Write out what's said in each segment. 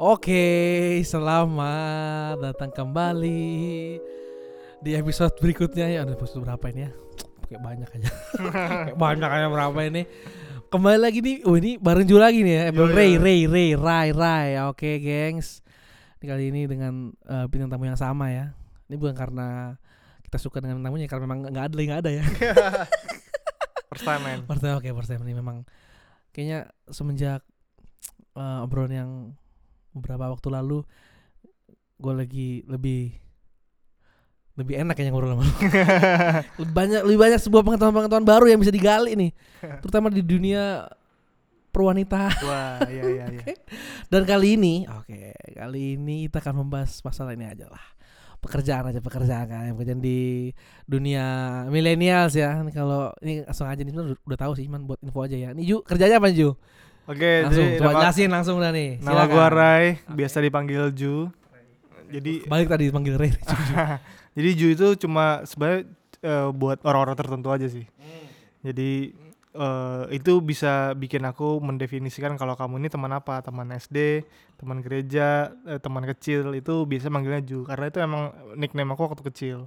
Oke, selamat datang kembali di episode berikutnya ya. Aduh, episode berapa ini ya? Kayak banyak aja. Banyak aja berapa ini. Kembali lagi nih, oh ini bareng Ju lagi nih ya. Yo, Ray, yo. Ray, Ray, Ray, Ray. Oke, gengs. Ini kali ini dengan eh, bintang tamu yang sama ya. Ini bukan karena kita suka dengan tamunya, karena memang nggak ada, nggak ada ya. First time man. First time, oke, first time ini memang kayaknya semenjak eh, obrolan yang beberapa waktu lalu gue lagi lebih lebih enak kayaknya ngobrol sama lu. banyak lebih banyak sebuah pengetahuan-pengetahuan baru yang bisa digali nih, terutama di dunia perwanita. Wah, iya iya iya. Dan kali ini, oke, kali ini kita akan membahas masalah ini aja lah. Pekerjaan aja, pekerjaan kan, pekerjaan di dunia millennials ya. Kalau ini langsung aja nih, udah tahu sih, cuman buat info aja ya. Ini Ju, kerjanya apa Ju? Oke, Langsung, jadi coba nama, jelasin langsung udah nih. nama Silakan. gua Rai, Oke. biasa dipanggil Ju. Jadi Balik tadi dipanggil Ray. Ju, Ju. jadi Ju itu cuma sebenarnya eh, buat orang-orang tertentu aja sih. Jadi eh, itu bisa bikin aku mendefinisikan kalau kamu ini teman apa, teman SD, teman gereja, eh, teman kecil itu biasa manggilnya Ju karena itu emang nickname aku waktu kecil.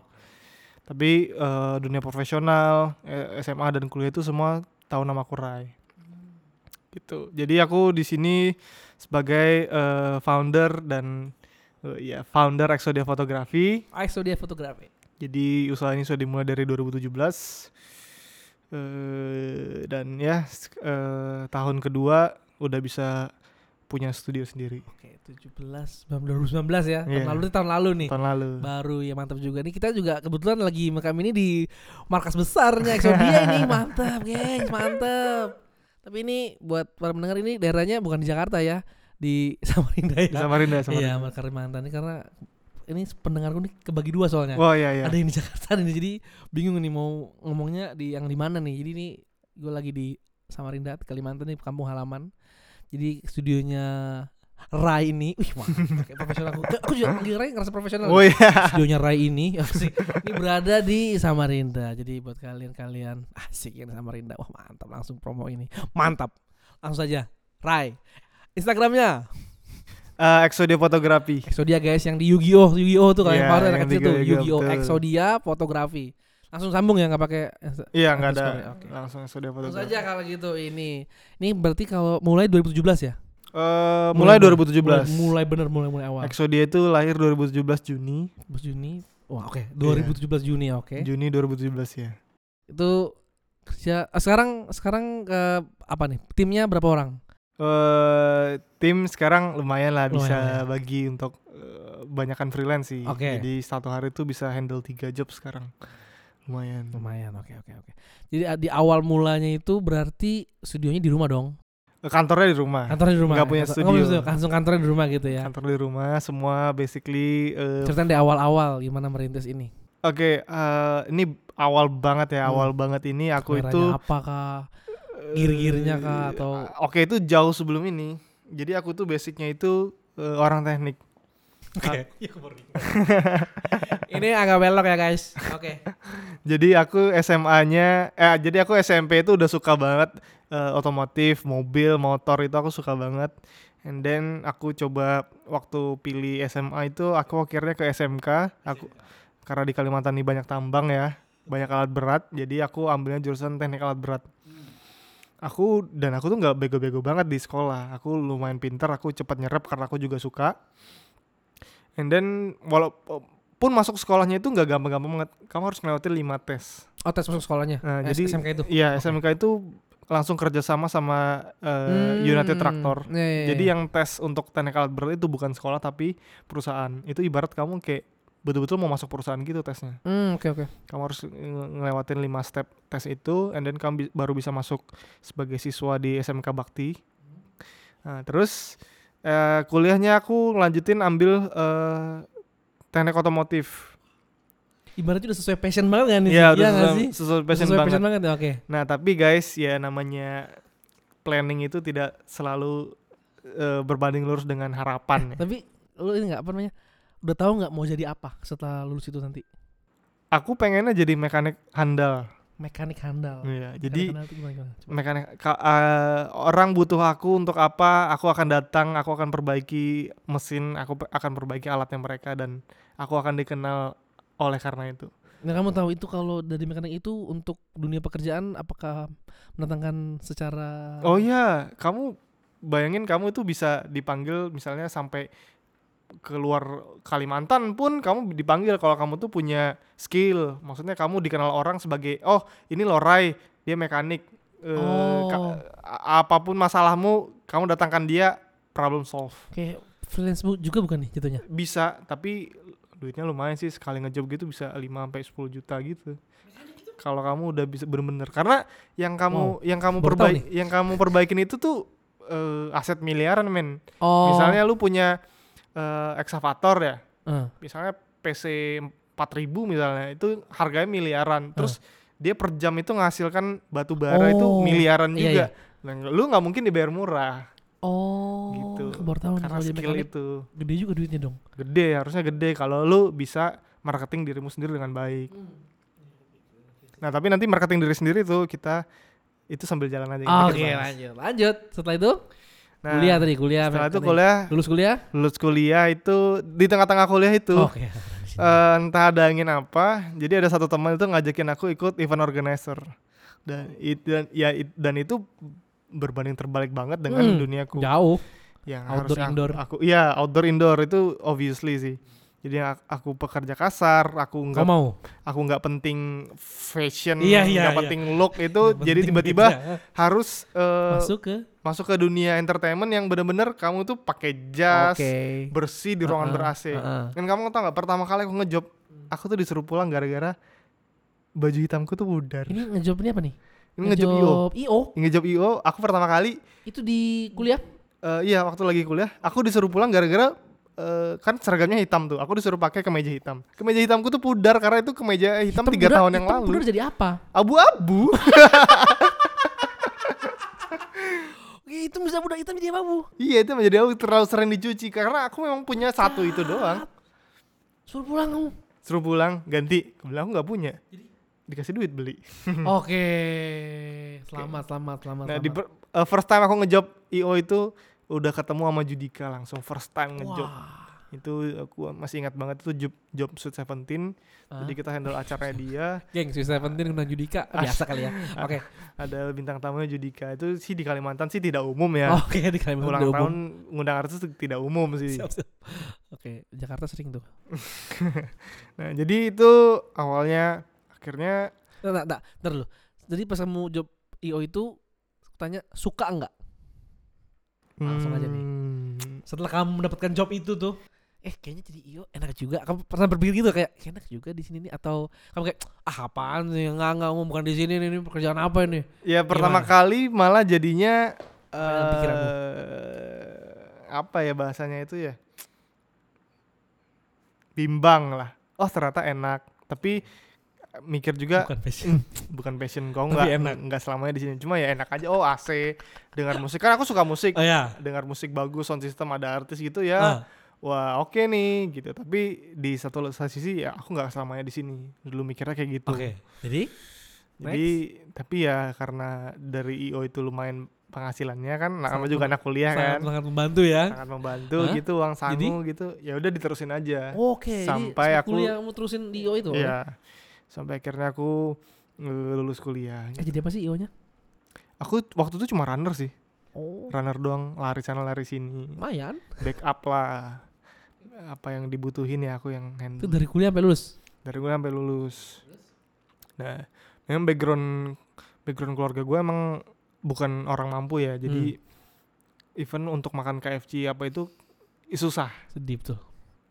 Tapi eh, dunia profesional, SMA dan kuliah itu semua tahu nama aku Rai. Gitu. Jadi aku di sini sebagai eh, founder dan eh, ya founder Exodia Fotografi. ISO dia fotografi. Jadi usaha ini sudah dimulai dari 2017 eh dan ya eh, tahun kedua udah bisa punya studio sendiri Oke, 17 2019 ya. Tahun Iya. lalu tahun lalu nih. tahun lalu. Baru ya mantap juga nih. Kita juga kebetulan lagi makam ini di markas besarnya Exodia ini. Mantap, gengs, mantap. Tapi ini buat para pendengar ini daerahnya bukan di Jakarta ya, di Samarinda ya. Di Samarinda, Iya, Samarinda. Kalimantan ini karena ini pendengarku nih kebagi dua soalnya. Wah iya iya. Ada yang di Jakarta nih jadi bingung nih mau ngomongnya di yang di mana nih. Jadi nih gue lagi di Samarinda, Kalimantan nih kampung halaman. Jadi studionya Rai ini, wih mantap kayak profesional aku. Aku juga panggil Rai ngerasa profesional. Oh iya. Studionya Rai ini asik. Ini berada di Samarinda. Jadi buat kalian-kalian asik yang di Samarinda. Wah, mantap langsung promo ini. Mantap. Langsung saja. Rai. Instagramnya Eh, Exodia Fotografi. Exodia guys yang di Yu-Gi-Oh, Yu-Gi-Oh tuh yang anak di kecil tuh Yu-Gi-Oh. Exodia fotografi. Langsung sambung ya nggak pakai Iya nggak ada. Oke. Langsung Exodia Langsung Fotografi. saja kalau gitu ini. Ini berarti kalau mulai 2017 ya? Eh, mulai 2017. Mulai, mulai bener mulai mulai awal. Exodia itu lahir 2017 Juni. 17 Juni. Wah, oke. Iya. 2017 Juni oke. Juni 2017 ya. Itu kerja ah, sekarang sekarang ke apa nih? Timnya berapa orang? eh tim sekarang lumayan lah bisa ya. bagi untuk eh, banyakan freelance sih. Oke. Jadi satu hari itu bisa handle tiga job sekarang. Lumayan. Lumayan. Oke, oke, oke. Jadi ah, di awal mulanya itu berarti studionya di rumah dong. Kantornya di rumah. Kantornya di rumah. Nggak ya? punya Kantor- studio. Langsung kantornya di rumah gitu ya. Kantor di rumah semua basically eh, Ceritain di awal-awal gimana merintis ini. Oke, eh, ini awal banget ya, Hmm. awal banget ini aku Kameranya itu apakah eh, gear-gearnya kah atau- Oke, itu jauh sebelum ini. Jadi aku tuh basicnya itu eh, orang teknik. Oke. ini agak belok ya guys. Oke. Jadi aku SMA-nya eh jadi aku SMP itu udah suka banget eh, otomotif, mobil, motor itu aku suka banget. And then aku coba waktu pilih SMA itu aku akhirnya ke SMK. Aku karena di Kalimantan ini banyak tambang ya, banyak alat berat. Jadi aku ambilnya jurusan teknik alat berat. Aku dan aku tuh nggak bego-bego banget di sekolah. Aku lumayan pinter, aku cepat nyerap karena aku juga suka. And then walaupun masuk sekolahnya itu nggak gampang-gampang banget. Kamu harus ngelewatin 5 tes. Oh tes masuk sekolahnya. Nah, Eh, jadi SMK itu. Iya, Oke. SMK itu langsung kerjasama sama eh, Hmm, United Tractor. iya, iya, Jadi yang tes untuk teknik alat berat itu bukan sekolah tapi perusahaan. Itu ibarat kamu kayak betul-betul mau masuk perusahaan gitu tesnya. Hmm, oke oke. Kamu harus nge- ngelewatin 5 step tes itu and then kamu bi- baru bisa masuk sebagai siswa di SMK Bakti. Nah, terus eh, kuliahnya aku ngelanjutin ambil eh, teknik otomotif. Ibaratnya udah sesuai passion banget kan? Iya, udah nggak sesuai, sih? sesuai passion sesuai banget. passion banget ya, oke. Nah, tapi guys, ya namanya planning itu tidak selalu eh, berbanding lurus dengan harapan ya. Tapi lu ini nggak apa namanya? Udah tahu nggak mau jadi apa setelah lulus itu nanti? Aku pengennya jadi mekanik handal. Mekanik handal. Iya, Mekanik jadi handal itu gimana, gimana? Coba. mekanik ka- eh, orang butuh aku untuk apa aku akan datang aku akan perbaiki mesin aku akan perbaiki alatnya mereka dan aku akan dikenal oleh karena itu Nah kamu tahu itu kalau dari mekanik itu untuk dunia pekerjaan apakah mendatangkan secara oh iya kamu bayangin kamu itu bisa dipanggil misalnya sampai keluar Kalimantan pun kamu dipanggil kalau kamu tuh punya skill. Maksudnya kamu dikenal orang sebagai oh ini Lorai dia mekanik. Ka- Oh. a- apa pun masalahmu kamu datangkan dia problem solve kayak freelance juga bukan nih jatuhnya? bisa tapi duitnya lumayan sih sekali ngejob gitu bisa 5 sampai 10 juta gitu. Kalau kamu udah bisa bener-bener karena yang kamu yang kamu perbaik yang kamu perbaikin itu tuh eh, aset miliaran men. Oh. misalnya lu punya eh, excavator ya. Eh, misalnya PC 4000 misalnya itu harganya miliaran. Terus dia per jam itu menghasilkan batu bara itu Oh, miliaran iya, juga. Nah, lu nggak mungkin dibayar murah. Oh. gitu. Baru tahu karena skill mekanik. itu. Gede juga duitnya dong. gede harusnya gede. Kalau lu bisa marketing dirimu sendiri dengan baik. Nah tapi nanti marketing diri sendiri tuh kita itu sambil jalan aja. Oke bahas. lanjut. Lanjut. Setelah itu nah, kuliah tadi kuliah. setelah itu kuliah Lulus kuliah? lulus kuliah itu di tengah-tengah kuliah itu Oke. eh, entah ada angin apa jadi ada satu teman itu ngajakin aku ikut event organizer dan itu dan ya it- dan itu berbanding terbalik banget dengan Hmm, duniaku Jauh. yang Outdoor, aku- indoor. aku iya outdoor indoor itu obviously sih jadi aku pekerja kasar aku nggak mau? aku nggak penting fashion Iya, iya, nggak iya. penting look itu Yang jadi tiba-tiba beda. harus eh, masuk ke masuk ke dunia entertainment yang bener-bener kamu tuh pakai jas Oke. bersih di ruangan Heeh, ber AC heeh. dan kamu tau nggak pertama kali aku ngejob aku tuh disuruh pulang gara-gara baju hitamku tuh pudar Ini ngejob ini apa nih? ini ngejob IO IO. ngejob IO aku pertama kali Itu di kuliah? eh, iya waktu lagi kuliah aku disuruh pulang gara-gara eh, kan seragamnya hitam tuh aku disuruh pakai kemeja hitam kemeja hitamku tuh pudar karena itu kemeja hitam tiga pudar- tahun yang hitam lalu pudar jadi apa? abu-abu Oke, itu bisa pudar hitam jadi apa, iya itu menjadi aku terlalu sering dicuci karena aku memang punya satu itu doang Suruh pulang kamu. suruh pulang ganti aku bilang aku nggak punya dikasih duit beli Oke. Selamat, selamat, selamat. nah di selamat. per- eh, first time aku ngejob IO itu udah ketemu sama Judika langsung first time ngejob itu aku masih ingat banget itu job job Sweet Seventeen Ah. jadi kita handle acaranya dia Geng, Swiss Seventeen undang Judika biasa kali ya. Oke. ada bintang tamunya Judika itu sih di Kalimantan sih tidak umum ya Oke, di Kalimantan ulang umum. tahun ngundang artis tidak umum sih Siap, siap. Oke, Jakarta sering tuh. nah jadi itu awalnya akhirnya Nah, nah, nah, ntar dulu. Jadi pas kamu job IO itu tanya suka enggak? Langsung aja nih. hmm, Setelah kamu mendapatkan job itu tuh, eh kayaknya jadi IO enak juga. Kamu pernah berpikir gitu kayak "Kayak enak juga di sini nih atau kamu kayak ah apaan sih enggak enggak mau bukan di sini nih ini pekerjaan apa ini? ya pertama Gimana? kali malah jadinya eh apa ya bahasanya itu ya bimbang lah oh ternyata enak tapi mikir juga Bukan passion. bukan passion Tapi nggak enak. nggak selamanya di sini cuma ya enak aja oh AC dengar musik kan aku suka musik Oh ya. dengar musik bagus sound system ada artis gitu ya Ah, wah oke nih gitu tapi di satu sisi ya aku nggak selamanya di sini dulu mikirnya kayak gitu Oke. Jadi jadi tapi ya karena dari IO itu lumayan penghasilannya kan nah, nama Sangat juga anak kuliah sangat, kan sangat membantu ya. sangat membantu Hah? gitu uang sangu gitu ya udah diterusin aja Oke, Sampai jadi aku- kuliah kamu terusin di IO itu. Iya sampai akhirnya aku lulus kuliah Eh jadi apa sih IO-nya? aku waktu itu cuma runner sih Oh, runner doang lari sana lari sini lumayan. backup lah apa yang dibutuhin ya aku yang Itu handle dari kuliah sampai lulus. dari gue sampai lulus nah memang background background keluarga gue emang bukan orang mampu ya jadi even untuk makan KFC apa itu susah Sedih tuh.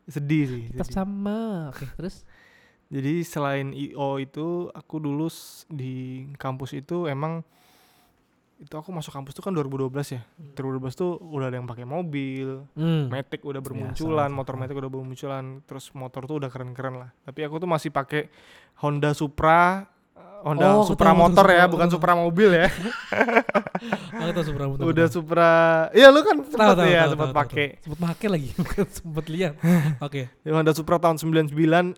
sedih sih Tetap sedih. sama. Oke, terus jadi selain IO itu aku dulu di kampus itu emang itu aku masuk kampus tuh kan 2012 ya 2012 tuh udah ada yang pakai mobil hmm. Matic udah Biasa bermunculan, lah. motor Matic udah bermunculan, terus motor tuh udah keren-keren lah. Tapi aku tuh masih pakai Honda Supra, Honda Oh, Supra motor motor ya, bukan. Supra mobil ya. Aku tahu Supra motor. udah Supra, iya lu kan sempat tahu ya, sempat pakai. Sempat pakai lagi, bukan sempat lihat. Oke. Ya, Honda Supra tahun 99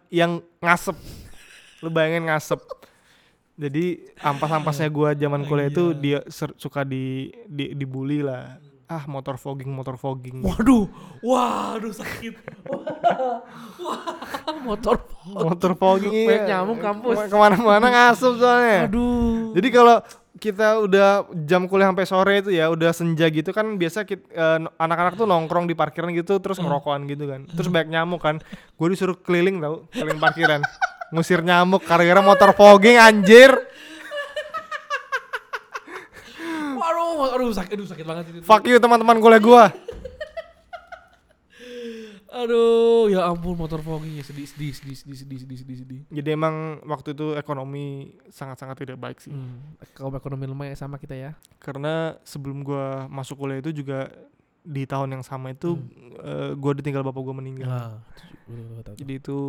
yang ngasep. Lu bayangin ngasep. Jadi ampas-ampasnya gua zaman kuliah itu Iya. dia suka di, di dibully lah. Ah, motor fogging, motor fogging. Waduh, waduh sakit. Wah, wah, motor. motor fogging Banyak iya. nyamuk kampus. Kema- Ke mana-mana ngasup soalnya. Aduh. Jadi kalau kita udah jam kuliah sampai sore itu ya udah senja gitu kan biasa eh, anak-anak tuh nongkrong di parkiran gitu terus Hmm. ngerokokan gitu kan terus banyak nyamuk kan gue disuruh keliling tau keliling parkiran ngusir nyamuk gara-gara motor fogging anjir Waduh, aduh sakit, aduh sakit banget itu. fuck you teman-teman kuliah gua Aduh, ya ampun motor fogging ya sedih, sedih, sedih, sedih, sedih, sedih, sedih, sedih. jadi emang waktu itu ekonomi sangat-sangat tidak baik sih Hmm, kalau ekonomi lumayan sama kita ya. karena sebelum gua masuk kuliah itu juga di tahun yang sama itu Hmm. eh, gua ditinggal bapak gua meninggal betul. jadi itu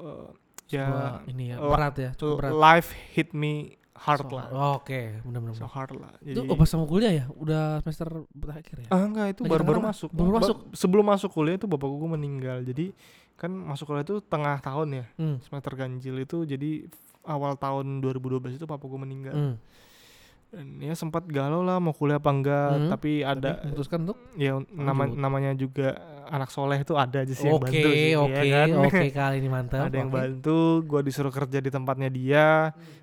eh, ya Sebuah ini ya, la- berat ya, cukup berat. life hit me hard So- lah Oke, benar-benar. so hard lah Itu jadi oh, pas sama kuliah ya? Udah semester terakhir ya? ah enggak itu baru-baru masuk Baru Ba- masuk? sebelum masuk kuliah itu bapak gua meninggal jadi kan masuk kuliah itu tengah tahun ya Hmm. semester ganjil itu jadi awal tahun 2012 itu papa gua meninggal Hmm. Ya sempat galau lah mau kuliah apa enggak Hmm. tapi ada Tapi memutuskan untuk ya nama namanya juga anak soleh itu ada aja sih yang Oke, bantu sih, oke, ya kan? oke kali ini mantap. ada yang oke. bantu gua disuruh kerja di tempatnya dia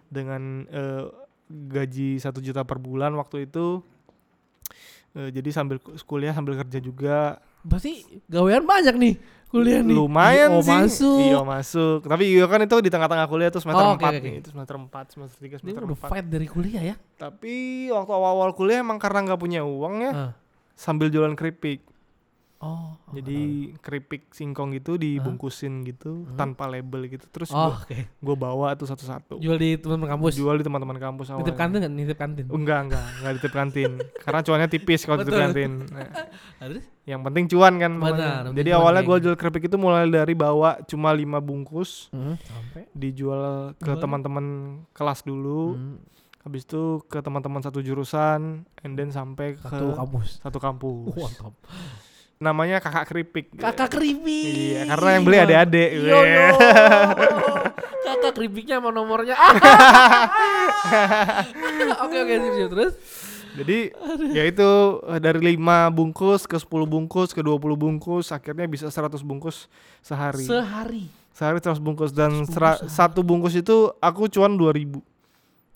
dengan eh, gaji satu juta per bulan waktu itu Eh, jadi sambil ku- kuliah sambil kerja juga Berarti gawean banyak nih kuliah nih. lumayan IO sih masuk. iya masuk tapi iya kan itu di tengah-tengah kuliah tuh semester Oh, oke, 4 oke, nih oke. itu semester 4 semester 3 Dia semester udah 4 fight dari kuliah ya. tapi waktu awal-awal kuliah emang karena nggak punya uang ya Ah. sambil jualan keripik Oh. jadi keripik singkong gitu dibungkusin gitu Hmm. tanpa label gitu terus Oh, gua, oke. gua bawa tuh satu-satu Jual di teman kampus. jual di teman-teman kampus awalnya Nitip kantin kan? Nitip kantin. Oh, enggak enggak enggak di tip kantin karena cuannya tipis kalau di tip Betul. kantin Nah, yang penting cuan kan Benar, jadi awalnya geng. gua jual keripik itu mulai dari bawa cuma lima bungkus Hmm, sampai. dijual ke teman-teman kelas dulu Hmm, habis itu ke teman-teman satu jurusan and then sampai ke satu kampus. satu kampus Oh, mantap. Namanya kakak keripik Kakak keripik. iya karena yang beli adik-adik Yo yo. Kakak keripiknya mau nomornya. Oke oke sip sip terus. jadi ya itu eh, dari 5 bungkus ke 10 bungkus ke 20 bungkus akhirnya bisa 100 bungkus sehari Sehari. sehari 100 bungkus dan 100 sera- bungkus satu bungkus itu aku cuan 2000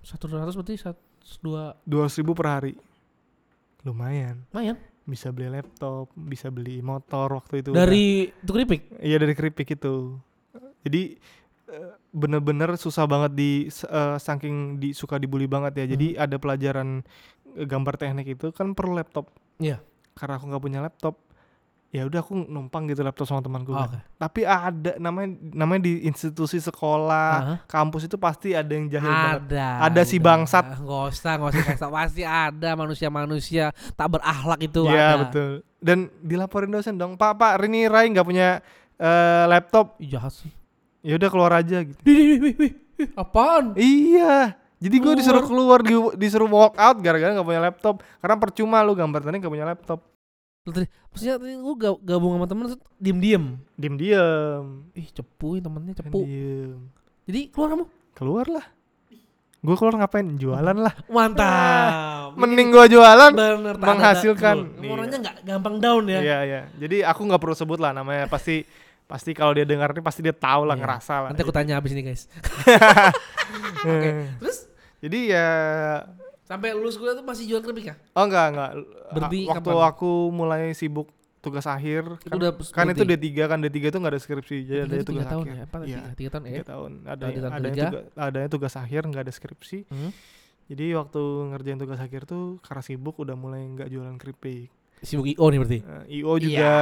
Satu ratus berarti satu dua 200 ribu per hari lumayan lumayan. Bisa beli laptop bisa beli motor waktu itu Dari itu keripik. Iya dari keripik itu. Jadi eh, bener-bener susah banget di eh, saking di suka dibully banget ya. Jadi ada pelajaran gambar teknik itu kan perlu laptop. Iya. Karena aku nggak punya laptop, ya udah aku numpang gitu laptop sama temanku. Oh, kan. Oke. Tapi ada namanya namanya di institusi sekolah, Aha. kampus itu pasti ada yang jahil banget. Ada. Ada si bangsat. Nggak usah, nggak usah kasih tau. Pasti ada manusia-manusia tak berakhlak itu Iya ada. betul. Dan dilaporin dosen dong, Pak Pak Rini Rai nggak punya eh, laptop, jahat sih. ya udah keluar aja gitu. Wih, wih, wih, apaan? Iya. Jadi gue disuruh keluar, di- disuruh walk out gara-gara nggak punya laptop. Karena percuma lu gambar tadi nggak punya laptop. Maksudnya tadi gue gabung sama temen terus diem-diem. Diem diem. Ih, cepu nih temennya cepu. Diem. Jadi keluar kamu. Keluar lah. Gue keluar ngapain? Jualan lah. Mantap. Mending gue jualan. Bener, tak menghasilkan. Orangnya nggak gampang down ya. Iya iya. Jadi aku nggak perlu sebut lah namanya. Pasti pasti kalau dia dengar ini pasti dia tahu lah Iya. ngerasa lah. Nanti aku tanya abis ini guys. Oke. Terus Jadi ya sampai lulus kuliah tuh masih jual keripik ya? oh enggak enggak. Berarti A- waktu kapan? aku mulai sibuk tugas akhir Itu kan, udah kan itu berarti? D3 kan D3 itu nggak ada skripsi jadi ada itu tugas tiga tahun akhir. ya? Apa Iya. tiga, tiga tahun ya? tiga tahun ada adanya kerja. tugas adanya tugas akhir nggak ada skripsi Hmm? jadi waktu ngerjain tugas akhir tuh karena sibuk udah mulai nggak jualan keripik Sibuk IO nih berarti. Eh, io juga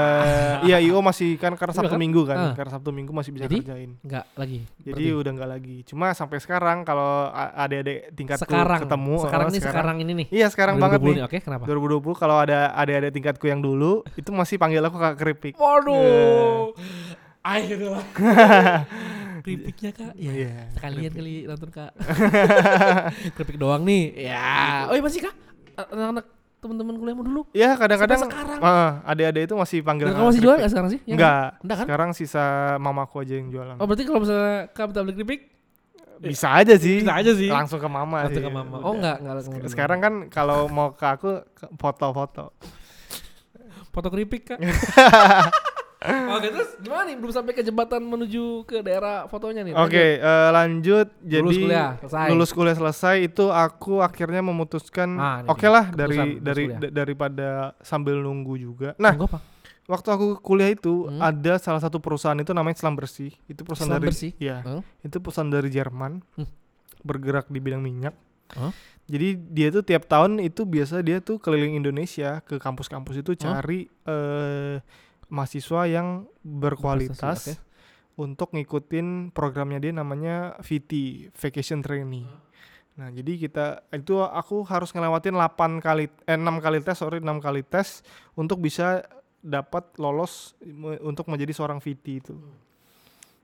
iya io masih kan karena Iya sabtu kan? minggu kan Ah. karena sabtu minggu masih bisa Jadi? kerjain Enggak lagi. jadi udah nggak lagi cuma sampai sekarang kalau adik-adik tingkatku sekarang ketemu sekarang oh, ini sekarang ini nih. iya sekarang banget 2020 nih Oke, kenapa? 2020 kalau ada adik-adik tingkatku yang dulu itu masih panggil aku kakak keripik Waduh. Akhirnya. Keripiknya kak. Ya. Iya, Sekalian keripik. kali nonton kak. Keripik doang nih. Ya. Oh iya masih kak. Anak-anak teman-teman kuliahmu dulu. Ya kadang-kadang sekarang. ah, adik-adik itu masih panggil kamu masih jual nggak sekarang sih? Ya kan? Enggak. Enggak kan? Sekarang sisa mamaku aja yang jualan. Oh berarti kalau misalnya kak minta beli keripik, bisa aja sih. Bisa aja sih. Langsung ke mama. Langsung sih. ke mama. Oh enggak, enggak langsung Sekarang kan kalau mau ke aku ke- foto-foto. foto keripik kak. Oke terus gimana nih belum sampai ke jembatan menuju ke daerah fotonya nih. Oke, eh, lanjut. Jadi Lulus kuliah, selesai. lulus kuliah selesai itu aku akhirnya memutuskan Ah, oke dia, lah dari dari kuliah. da- daripada sambil nunggu juga. Nah, Nunggu apa? waktu aku kuliah itu Hmm. ada salah satu perusahaan itu namanya Selam Bersih. Itu perusahaan Islam dari bersih. Iya, Hmm. itu perusahaan dari Jerman. Hmm. Bergerak di bidang minyak. Hah? Jadi dia tuh tiap tahun itu biasa dia tuh keliling Indonesia ke kampus-kampus itu cari eh mahasiswa yang berkualitas Berprestasi, untuk ngikutin programnya dia namanya VT Vacation Trainee. Nah, jadi kita itu aku harus ngelewatin 8 kali eh 6 kali tes, sorry 6 kali tes untuk bisa dapat lolos untuk menjadi seorang VT itu.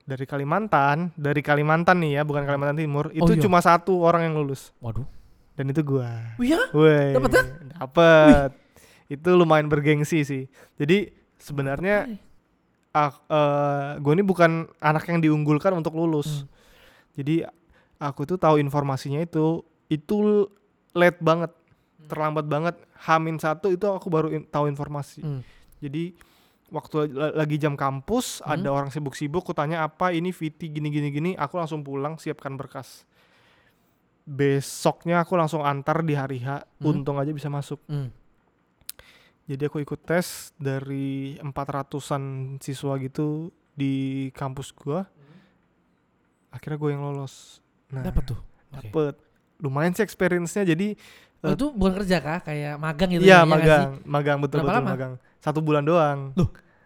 Dari Kalimantan, dari Kalimantan nih ya, bukan Kalimantan Timur, itu iya. cuma satu orang yang lulus Waduh. dan itu gua. Oh iya? Woi. Dapet ya? Dapet. Itu lumayan bergengsi sih. Jadi sebenarnya eh, gue ini bukan anak yang diunggulkan untuk lulus. Hmm. Jadi aku tuh tahu informasinya itu itu late banget, Hmm. terlambat banget. Hamin satu itu aku baru in- tahu informasi. Hmm. Jadi waktu la- lagi jam kampus Hmm. ada orang sibuk-sibuk, kutanya apa ini VT gini gini gini, aku langsung pulang siapkan berkas. Besoknya aku langsung antar di hari H, Hmm. untung aja bisa masuk. Hmm. Jadi aku ikut tes dari 400-an siswa gitu di kampus gua. Akhirnya gue yang lolos. Nah, Dapat tuh. Dapet. Lumayan sih experience-nya jadi Oh, itu bukan kerja kah? Kayak magang gitu iya ya, sih? magang, magang betul Berapa betul lama? magang. Satu bulan doang.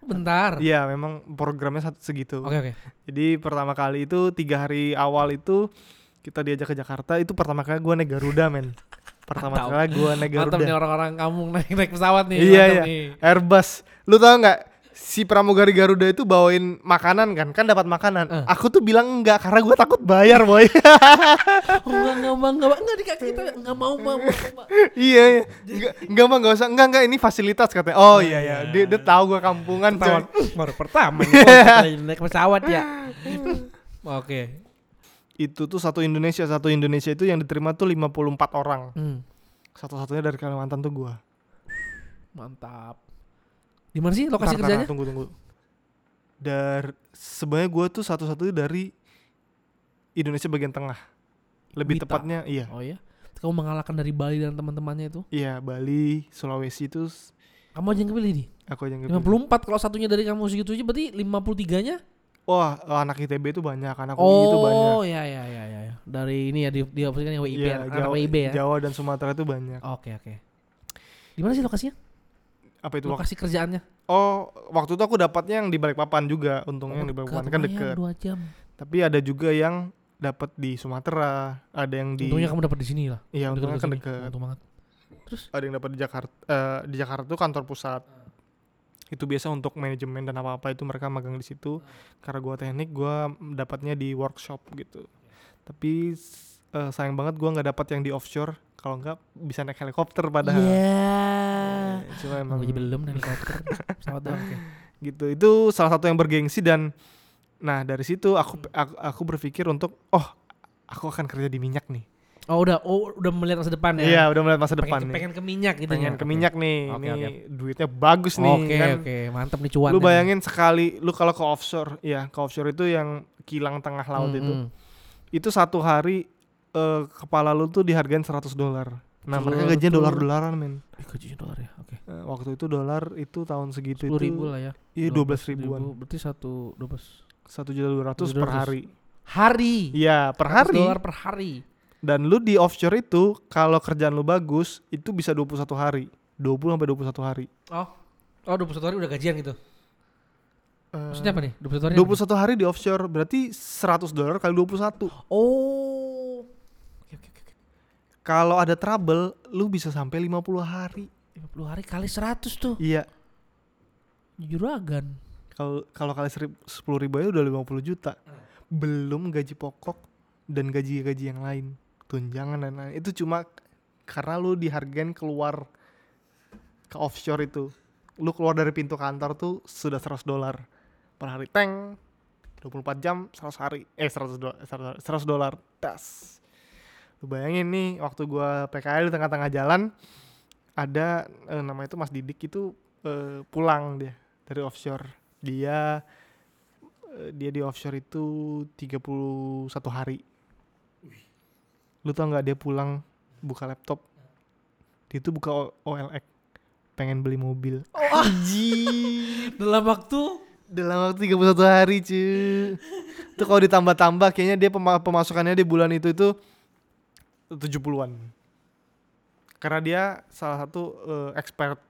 Bentar. Iya, memang programnya satu segitu. Oke oke. Jadi pertama kali itu tiga hari awal itu kita diajak ke Jakarta itu pertama kali gue naik Garuda men. Pertama Mantap. kali gue naik Mantap nih Garuda. orang-orang kamu naik naik pesawat nih. Iya, iya. nih. Airbus. Lu tau nggak si pramugari Garuda itu bawain makanan kan? Kan dapat makanan. Eh. Aku tuh bilang enggak karena gue takut bayar boy. Oh, enggak enggak enggak enggak enggak di kaki kita enggak mau mau mau. mau. iya, iya. Enggak, enggak mah enggak usah. Enggak enggak ini fasilitas katanya. Oh, iya iya. Dia, dia tahu gue kampungan coy. Baru pertama nih naik pesawat ya. Oke. Itu tuh satu Indonesia, satu Indonesia itu yang diterima tuh 54 orang. Hmm. Satu-satunya dari Kalimantan tuh gua. Mantap. Di mana sih lokasi Ntar, ntar, kerjanya? Tunggu tunggu. Dari sebenarnya gue tuh satu-satunya dari Indonesia bagian tengah. Lebih Wita. tepatnya iya. Oh iya. Kamu mengalahkan dari Bali dan teman-temannya itu. Iya, Bali, Sulawesi itu Kamu aja yang kepilih nih. aku aja yang kepilih. 54 kalau satunya dari kamu segitu aja berarti 53-nya? Wah, anak ITB itu banyak, anak UI itu banyak. Oh, ya ya ya ya. ya. Dari ini ya di di kan yang WIB Iya, anak Jawa, WIB ya. Jawa dan Sumatera itu banyak. Oke oke. Di mana sih lokasinya? Apa itu? wak- Lokasi kerjaannya? Oh, waktu itu aku dapatnya yang di Balikpapan juga, untungnya yang di Balikpapan kan. Dua jam. Tapi ada juga yang dapat di Sumatera, ada yang di Untungnya kamu dapat di sini lah. Iya, untungnya kan deket. Untung banget. Terus ada yang dapat di Jakarta eh, di Jakarta tuh kantor pusat itu biasa untuk manajemen dan apa apa itu mereka magang di situ karena gua teknik gua dapatnya di workshop gitu tapi eh, sayang banget gua nggak dapat yang di offshore kalau nggak bisa naik helikopter padahal Iya. Eh, cuma emang aja belum naik helikopter. Pesawat doang. Oke. gitu itu salah satu yang bergengsi dan nah dari situ aku aku, aku berpikir untuk oh aku akan kerja di minyak nih Oh udah oh udah melihat masa depan ya. iya udah melihat masa pengen, depan nih pengen ke minyak gitu pengen ya. ke minyak nih Oke, ini oke. duitnya bagus nih Oke kan oke mantap nih cuan. lu bayangin sekali lu kalau ke offshore ya ke offshore itu yang kilang tengah laut Hmm, itu itu satu hari eh, kepala lu tuh dihargain 100 dolar nah mereka gajinya dolar dolaran men gajinya dolar ya. Oke. Eh, waktu itu dolar itu tahun segitu itu ribu lah ya. iya 12 ribuan Berarti satu dua belas satu juta dua ratus per 1.200. hari hari. iya per 100 hari dolar per hari. Dan lu di offshore itu kalau kerjaan lu bagus itu bisa 21 hari 20 sampai 21 hari Oh. Oh 21 hari udah gajian gitu. Eh, Maksudnya apa nih? 21 hari. apa nih? 21 hari di offshore berarti 100 dolar kali 21 Oh. Oke oke oke. kalau ada trouble lu bisa sampai 50 hari 50 hari kali 100 tuh. iya Juragan. kalau kalau kali sepuluh ribu aja udah 50 juta belum gaji pokok dan gaji-gaji yang lain tunjangan dan lain itu cuma karena lu dihargain keluar ke offshore itu. Lu keluar dari pintu kantor tuh sudah 100 dolar per hari. Teng 24 jam 100 hari. Eh 100 dolar 100 dolar. Das lu bayangin nih waktu gua PKL di tengah-tengah jalan ada eh, namanya itu Mas Didik itu eh, pulang dia dari offshore. Dia eh, dia di offshore itu 31 hari lu tau nggak dia pulang buka laptop? Dia itu buka O- OLX pengen beli mobil. Oh, Anjir dalam waktu? Dalam waktu 31 hari cuy itu kalau ditambah-tambah kayaknya dia pema- pemasukannya di bulan itu itu 70-an karena dia salah satu eh, expert.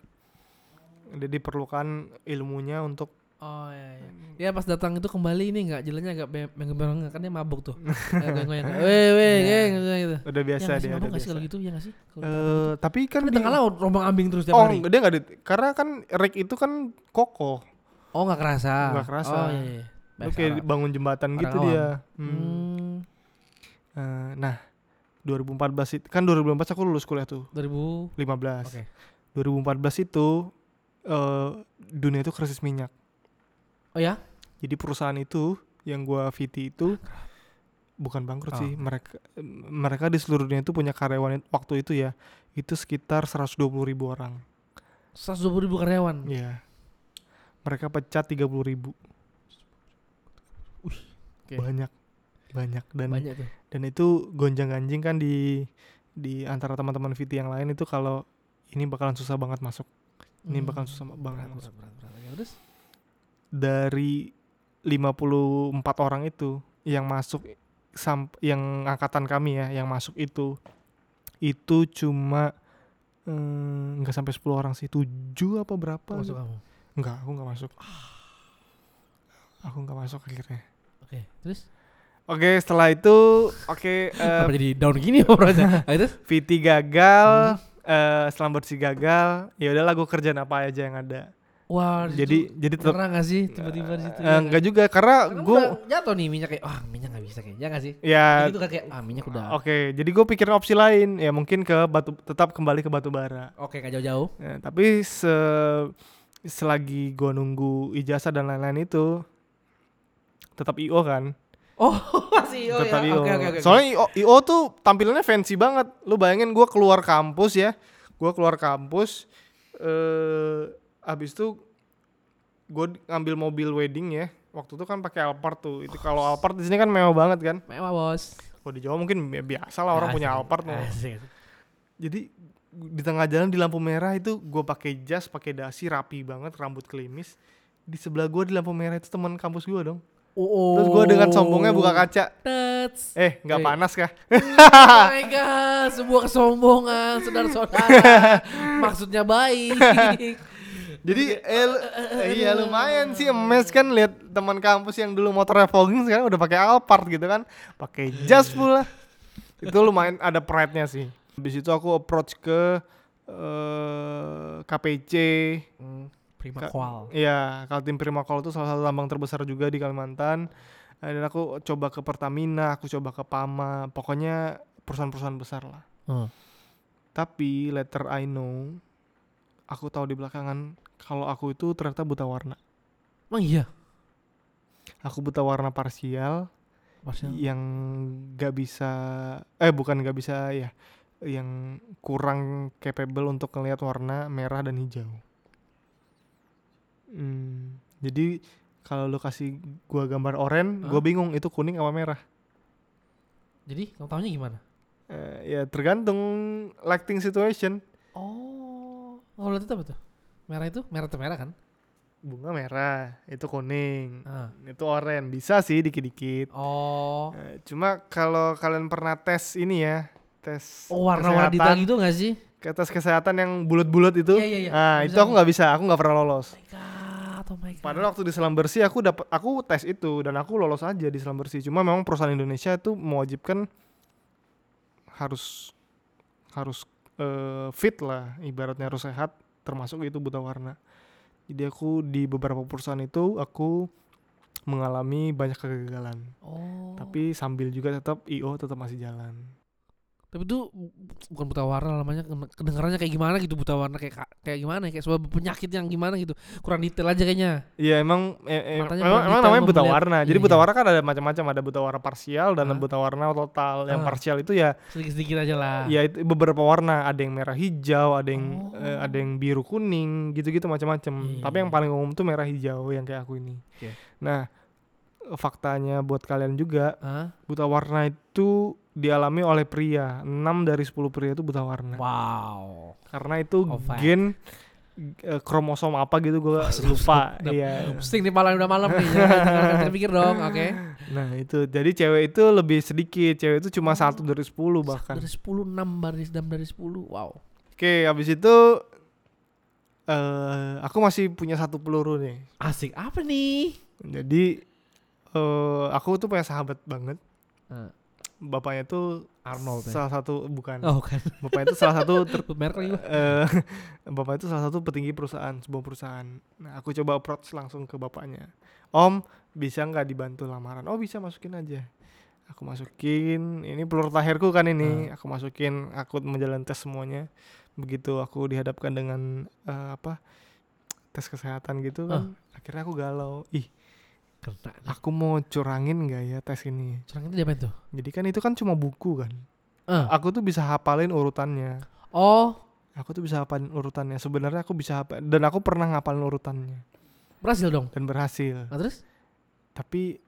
Dia diperlukan ilmunya untuk Oh iya, iya. Dia pas datang itu kembali ini enggak jalannya agak bengong kan dia mabuk tuh. Goyang-goyang. Weh weh Iya. geng gitu. udah biasa ya, nggak dia mabuk udah nggak sih kalau gitu ya nggak sih? Eh, tapi kan kan di tengah laut rombang ambing terus tiap oh hari. dia nggak di karena kan rig itu kan kokoh Oh nggak kerasa. Nggak kerasa. Oh iya iya. lu kayak lah. bangun jembatan Orang gitu awam. dia Hmm. Hmm. Eh, nah 2014 itu kan 2014 aku lulus kuliah tuh 2000 15 Oke. 2014 itu eh dunia itu krisis minyak Oh ya? jadi perusahaan itu yang gua VT itu bukan bangkrut Oh. sih mereka mereka di seluruh dunia itu punya karyawan waktu itu ya itu sekitar 120 ribu orang 120 ribu karyawan. Iya mereka pecat 30 ribu Oke. banyak banyak dan Banyak tuh. dan itu gonjang ganjing kan di di antara teman-teman VT yang lain itu kalau ini bakalan susah banget masuk ini bakalan susah banget berat, masuk berat, berat, berat. Ya, Terus? Dari 54 orang itu yang masuk sam yang angkatan kami ya yang masuk itu itu cuma eh, nggak sampai 10 orang sih tujuh apa berapa Masuk kamu. nggak aku nggak masuk aku nggak masuk akhirnya Oke. Terus? oke setelah itu oke eh, Apa jadi down gini obrolannya? Ah, terus? VT gagal eh setelah bersih gagal ya udahlah gue kerjaan apa aja yang ada Wah, di jadi jadi pernah nggak sih tiba-tiba di situ? eh, enggak juga karena gue jatuh nih minyak kayak wah minyak nggak bisa kayaknya nggak sih? ya kan kayak ah minyak udah. Oke, jadi gue pikirin opsi lain ya mungkin ke batu tetap kembali ke batu bara. Oke nggak jauh-jauh. Ya, tapi se selagi gue nunggu ijazah dan lain-lain itu tetap IO kan, Oh masih oh tetap ya. IO. Oke oke oke. Soalnya IO, IO tuh tampilannya fancy banget. Lu bayangin gue keluar kampus ya, gue keluar kampus, eh abis itu gue ngambil mobil wedding ya. Waktu itu kan pakai Alphard tuh. Itu kalau Alphard di sini kan mewah banget kan. mewah bos. Kalau di Jawa mungkin bi- biasa lah orang punya Asik, Alphard mau. asik. jadi di tengah jalan di lampu merah itu gue pakai jas pakai dasi rapi banget rambut klimis di sebelah gue di lampu merah itu teman kampus gue dong Oh, terus gue dengan sombongnya buka kaca Tats. eh nggak panas kah oh my god, sebuah kesombongan saudara-saudara. Maksudnya baik. jadi eh, lu- eh, iya lumayan sih emes kan lihat teman kampus yang dulu motornya fogging sekarang udah pakai Alphard gitu kan pakai jas pula itu lumayan ada pride-nya sih habis itu aku approach ke eh, KPC Hmm, Prima Ka- Kual. Iya, Kaltim Primakol itu salah satu tambang terbesar juga di Kalimantan. Eh, Dan aku coba ke Pertamina, aku coba ke Pama, pokoknya perusahaan-perusahaan besar lah. Hmm. Tapi later I know, aku tahu di belakangan kalau aku itu ternyata buta warna. Emang iya. Aku buta warna parsial Maksudnya yang gak bisa, eh bukan gak bisa ya, yang kurang capable untuk ngelihat warna merah dan hijau. Hmm, jadi kalau lu kasih gua gambar oranye, gua Hah? bingung itu kuning apa merah. Jadi kamu tahunya gimana? Eh, ya tergantung lighting situation. Oh, kalau lihat itu apa tuh? Merah itu merah tuh merah kan? Bunga merah, itu kuning, Ah. itu oranye. Bisa sih dikit-dikit. Oh, Eh, cuma kalau kalian pernah tes ini ya, tes oh warna-warna detail kesehatan, gitu gak sih? ke tes kesehatan yang bulat-bulat itu. Iya, iya, iya. Nah, Nggak itu bisa aku nggak bisa, aku nggak pernah lolos. Oh my god, oh my god. Padahal waktu di selam bersih aku dapat aku tes itu dan aku lolos aja di selam bersih. Cuma memang perusahaan Indonesia itu mewajibkan harus harus eh, fit lah, ibaratnya harus sehat, termasuk itu buta warna. Jadi aku di beberapa perusahaan itu aku mengalami banyak kegagalan. Oh. Tapi sambil juga tetap IO tetap masih jalan. Tapi itu bukan buta warna namanya kedengarannya kayak gimana gitu buta warna kayak ka- kayak gimana ya, kayak sebuah penyakit yang gimana gitu. Kurang detail aja kayaknya. Iya emang eh, eh, Matanya emang, emang namanya buta melihat- warna. Jadi iya, buta iya. warna kan ada macam-macam, ada buta warna parsial dan Ah. buta warna total. Yang Ah. parsial itu ya Sedikit-sedikit aja lah. ya itu beberapa warna, ada yang merah hijau, ada yang Oh. eh, ada yang biru kuning, gitu-gitu macam-macam. Iya, Tapi iya, yang paling umum tuh merah hijau yang kayak aku ini. Oke. Nah, faktanya buat kalian juga, Hah? buta warna itu dialami oleh pria. 6 dari 10 pria itu buta warna. Wow. Karena itu Oh, gen eh, kromosom apa gitu gue sedap, lupa. Iya. Pusing nih malam udah malam nih. Jangan jangan pikir dong, oke? Nah itu jadi cewek itu lebih sedikit cewek itu cuma Oh. satu dari 10 bahkan Dari 10 6 dari 6 dari 10. Wow. oke habis itu eh aku masih punya satu peluru nih Asik apa nih? jadi eh aku tuh punya sahabat banget Eh, bapaknya tuh Arnold ya. salah satu bukan. Oh, kan. bapaknya itu salah satu ter, eh, bapaknya itu salah satu petinggi perusahaan sebuah perusahaan. Nah aku coba approach langsung ke bapaknya. Om bisa nggak dibantu lamaran? Oh bisa masukin aja. Aku masukin ini peluru terakhirku kan ini. Aku masukin aku menjalani tes semuanya. Begitu aku dihadapkan dengan eh, apa tes kesehatan gitu kan akhirnya aku galau. Ih Kena. nih. aku mau curangin nggak ya tes ini Curang itu diapain tuh? jadi kan itu kan cuma buku kan Eh. aku tuh bisa hafalin urutannya Oh, aku tuh bisa hafalin urutannya sebenarnya aku bisa hafal dan aku pernah ngapalin urutannya berhasil dong. dan berhasil Nah, terus? tapi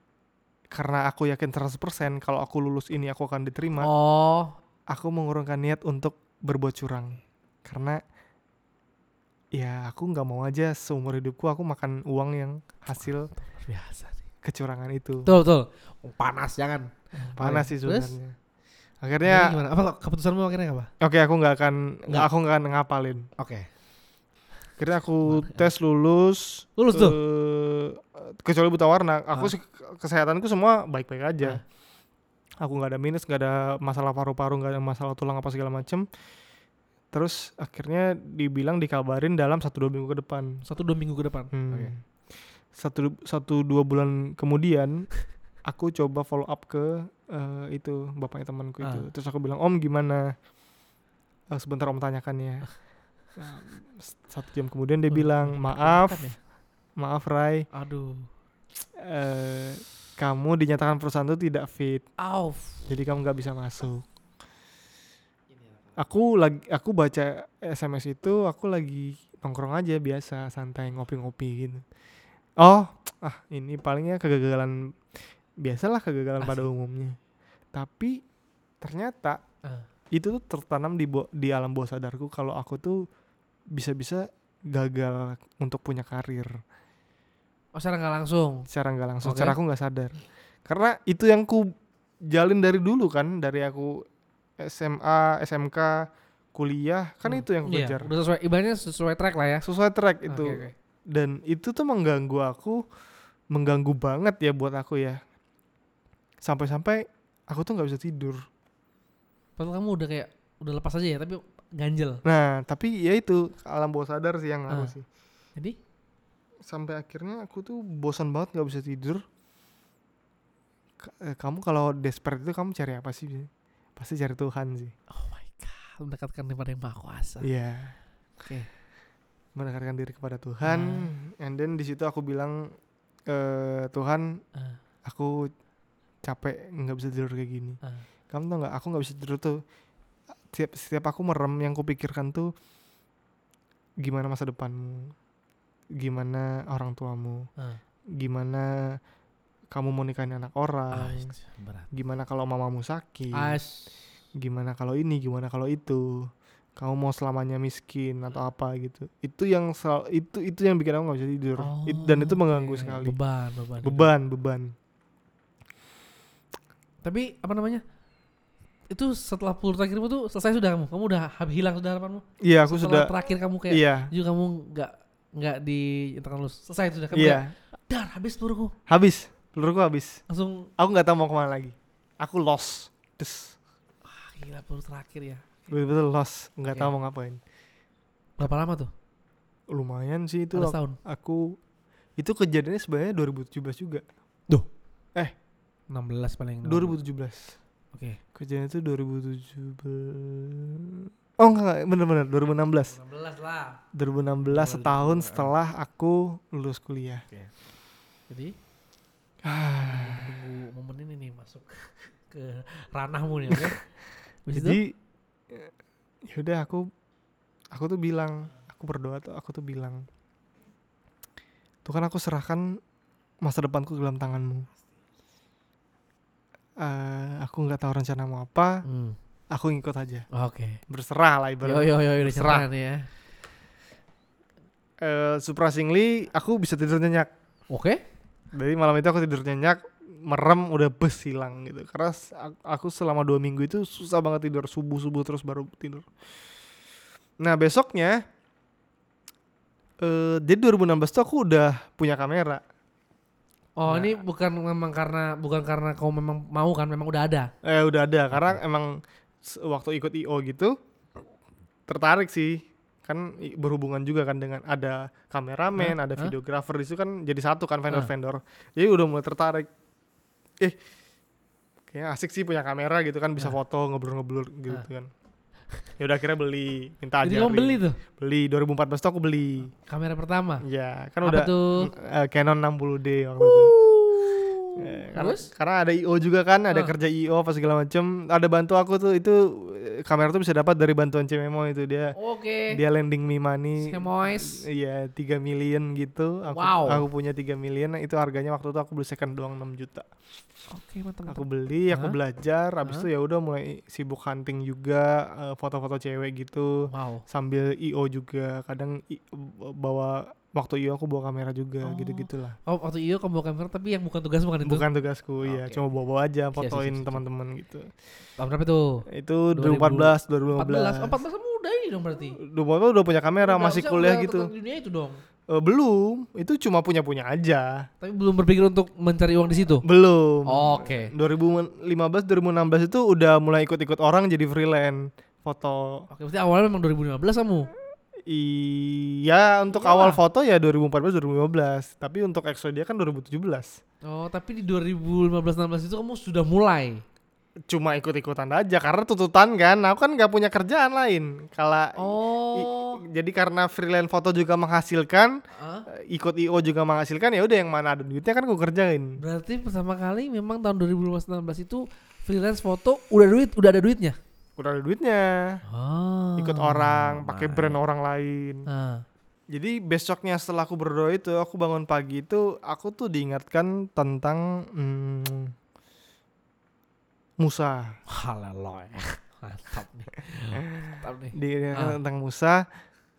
karena aku yakin 100% kalau aku lulus ini aku akan diterima Oh, aku mengurungkan niat untuk berbuat curang karena ya aku nggak mau aja seumur hidupku aku makan uang yang hasil biasa nih. kecurangan itu Betul, betul. Oh, panas jangan. panas sih sebenarnya Jadi akhirnya gimana? Apa keputusanmu akhirnya apa? oke aku nggak akan Nggak. aku nggak akan ngapalin Oke. akhirnya aku Gimana ya? tes lulus Lulus tuh? eh, kecuali buta warna aku Ah. sih kesehatanku semua baik-baik aja aku nggak ada minus nggak ada masalah paru-paru nggak ada masalah tulang apa segala macem terus akhirnya dibilang dikabarin dalam satu dua minggu ke depan Satu dua minggu ke depan. Hmm. Oke. Satu satu dua bulan kemudian aku coba follow up ke eh, itu bapaknya temanku itu Ah. terus aku bilang om gimana Eh, sebentar om tanyakan ya Nah, s- satu jam kemudian dia Wah, bilang maaf ya? maaf Rai Aduh. eh kamu dinyatakan perusahaan itu tidak fit Auf. jadi kamu nggak bisa masuk aku lagi aku baca SMS itu aku lagi nongkrong aja biasa santai ngopi-ngopi gitu oh ah ini palingnya kegagalan biasalah kegagalan pada Asik. umumnya tapi ternyata Ah. itu tuh tertanam di bo- di alam bawah sadarku kalau aku tuh bisa-bisa gagal untuk punya karir Oh, secara nggak langsung. secara nggak langsung Oke. secara aku nggak sadar karena itu yang ku jalin dari dulu kan dari aku SMA SMK kuliah kan Hmm. itu yang ku Iya, kejar udah sesuai ibaratnya sesuai track lah ya. sesuai track itu Oke, oke. Dan itu tuh mengganggu aku mengganggu banget ya buat aku ya sampai-sampai aku tuh nggak bisa tidur Padahal kamu udah kayak udah lepas aja ya, tapi ganjel. nah tapi ya itu alam bawah sadar sih yang aku Ah. sih Jadi sampai akhirnya aku tuh bosan banget nggak bisa tidur eh, kamu kalau desperate itu kamu cari apa sih pasti cari Tuhan sih oh my god, mendekatkan kepada yang maha kuasa. iya Oke. Mendekatkan diri kepada Tuhan Ah. and then di situ aku bilang eh Tuhan Ah. aku capek nggak bisa tidur kayak gini Ah. kamu tau nggak aku nggak bisa tidur tuh setiap setiap aku merem yang kupikirkan tuh gimana masa depanmu gimana orang tuamu Ah. gimana kamu mau nikahin anak orang berat. gimana kalau mamamu sakit gimana kalau ini gimana kalau itu kamu mau selamanya miskin atau apa gitu itu yang sel- itu itu yang bikin aku nggak bisa tidur It- dan itu Oh, mengganggu oke. sekali Beban, beban. beban beban Tapi apa namanya? Itu setelah peluru terakhirmu tuh selesai sudah kamu. Kamu udah hab- hilang sudah harapanmu. iya aku setelah sudah terakhir kamu kayak iya juga kamu nggak nggak dinyatakan lulus. Selesai itu sudah kamu iya kayak, dar habis peluruku. habis peluruku habis Langsung aku nggak tahu mau ke mana lagi aku lost terus ah, gila peluru terakhir ya. Betul-betul lost nggak Oke. tahu mau ngapain Berapa lama tuh? lumayan sih itu Ada ak- setahun. aku itu kejadiannya sebenarnya 2017 juga 16 paling. 2017 Oke. Kejadian itu 2017. Oh enggak, bener-bener 2016. 16 lah. 2016 setahun setelah aku lulus kuliah. Jadi Ah, menunggu momen ini nih masuk ke ranahmu nih, oke? Habis itu? Ya udah aku aku tuh bilang, aku berdoa tuh aku tuh bilang Tuhan aku serahkan masa depanku ke dalam tanganmu. Eh, aku nggak tahu rencanamu apa, Hmm. aku ngikut aja. Oke. Berserah lah Yo ibaratnya. yo yo cerah nih ya. Eh, surprisingly aku bisa tidur nyenyak. Oke. Jadi malam itu aku tidur nyenyak, merem udah bes hilang gitu. Karena aku selama dua minggu itu susah banget tidur subuh subuh terus baru tidur. Nah besoknya, eh jadi 2016 tuh aku udah punya kamera. Oh, Nah. ini bukan memang karena bukan karena kau memang mau kan, memang udah ada. Eh udah ada karena emang waktu ikut IO gitu tertarik sih kan berhubungan juga kan dengan ada kameramen, Hah? ada videografer di situ kan jadi satu kan vendor-vendor. Jadi udah mulai tertarik. Eh kayak asik sih punya kamera gitu kan bisa Hah? foto ngeblur-ngeblur gitu Hah? kan. Ya udah akhirnya beli, minta Jadi ajarin. kamu beli tuh Beli 2014 tuh aku beli. kamera pertama. Ya, kan Apa udah tuh? eh, Canon 60D waktu itu. Eh, karena, Terus? karena ada IO juga kan, ada Ah. kerja IO apa segala macem. Ada bantu aku tuh itu eh, kamera tuh bisa dapat dari bantuan Cememo itu dia. Oke. Dia lending me money. Semois. Iya, 3 million gitu. Aku, Wow. aku punya 3 million. Itu harganya waktu itu aku beli second doang 6 juta. Oke, mantap. Aku beli, aku Hah? belajar. Habis itu ya udah mulai sibuk hunting juga, eh, foto-foto cewek gitu. Wow. Sambil IO juga. Kadang i- bawa waktu IO aku bawa kamera juga, Oh. gitu-gitulah. Oh, waktu iyo kamu bawa kamera tapi yang bukan tugas bukan itu. Bukan tugasku, ya. Oke. Cuma bawa-bawa aja, siap, fotoin siap, siap. teman-teman gitu. Tahun berapa itu? Itu 2014. 2014, 2015. 14. Oh, 14 kamu udah ini dong berarti. 2015 udah punya kamera, Udah, masih kuliah gitu. dunia itu dong. Eh, belum, itu cuma punya-punya aja. Tapi belum berpikir untuk mencari uang di situ. Belum. Oke. 2015 2016 itu udah mulai ikut-ikut orang jadi freelance foto. Oke, berarti awalnya memang 2015 kamu. Iya, untuk Iyalah. awal foto ya 2014 2015, tapi untuk Exodia kan 2017. Oh, tapi di 2015-16 itu kamu sudah mulai. Cuma ikut-ikutan aja karena tuntutan kan. Aku kan nggak punya kerjaan lain. Kalau Oh. jadi karena freelance foto juga menghasilkan, Hah? eh, ikut IO juga menghasilkan ya udah yang mana ada duitnya kan gue kerjain. Berarti pertama kali memang tahun 2015-16 itu freelance foto udah duit, udah ada duitnya. Udah ada duitnya. Oh. Ikut orang, pakai nice. brand orang lain. Ah. Jadi besoknya setelah aku berdoa itu, aku bangun pagi itu, aku tuh diingatkan tentang hmm, Musa. Haleluya. Mantap nih. Mantap nih. Diingatkan Ah. tentang Musa.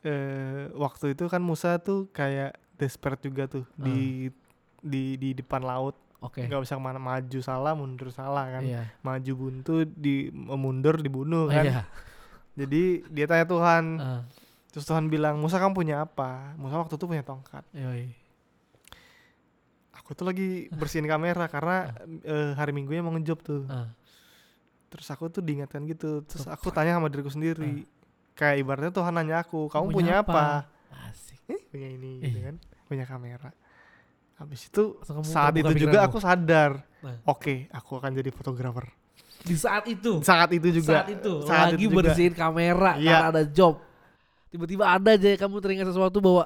Eh, waktu itu kan Musa tuh kayak desperate juga tuh di di di depan laut. Oke. nggak bisa ke mana maju salah, mundur salah kan, Iya. maju buntu, di mundur dibunuh kan. iya. Jadi dia tanya Tuhan, Ah. terus Tuhan bilang Musa kamu punya apa? Musa waktu itu punya tongkat. Yoi. Aku tuh lagi bersihin kamera karena eh, hari minggunya mau ngejob tuh. Ah. Terus aku tuh diingatkan gitu. Terus aku tanya sama diriku sendiri. Kayak ibaratnya Tuhan nanya aku, kamu punya, punya apa? Asik. Eh, punya ini gitu Iya. kan. Punya kamera. Habis itu kamu saat itu juga pikiranmu. aku sadar. Nah. Oke, aku akan jadi fotografer. Di saat itu. Saat itu juga. saat itu saat lagi itu juga. bersihin kamera Iya. karena ada job. Tiba-tiba ada aja kamu teringat sesuatu bahwa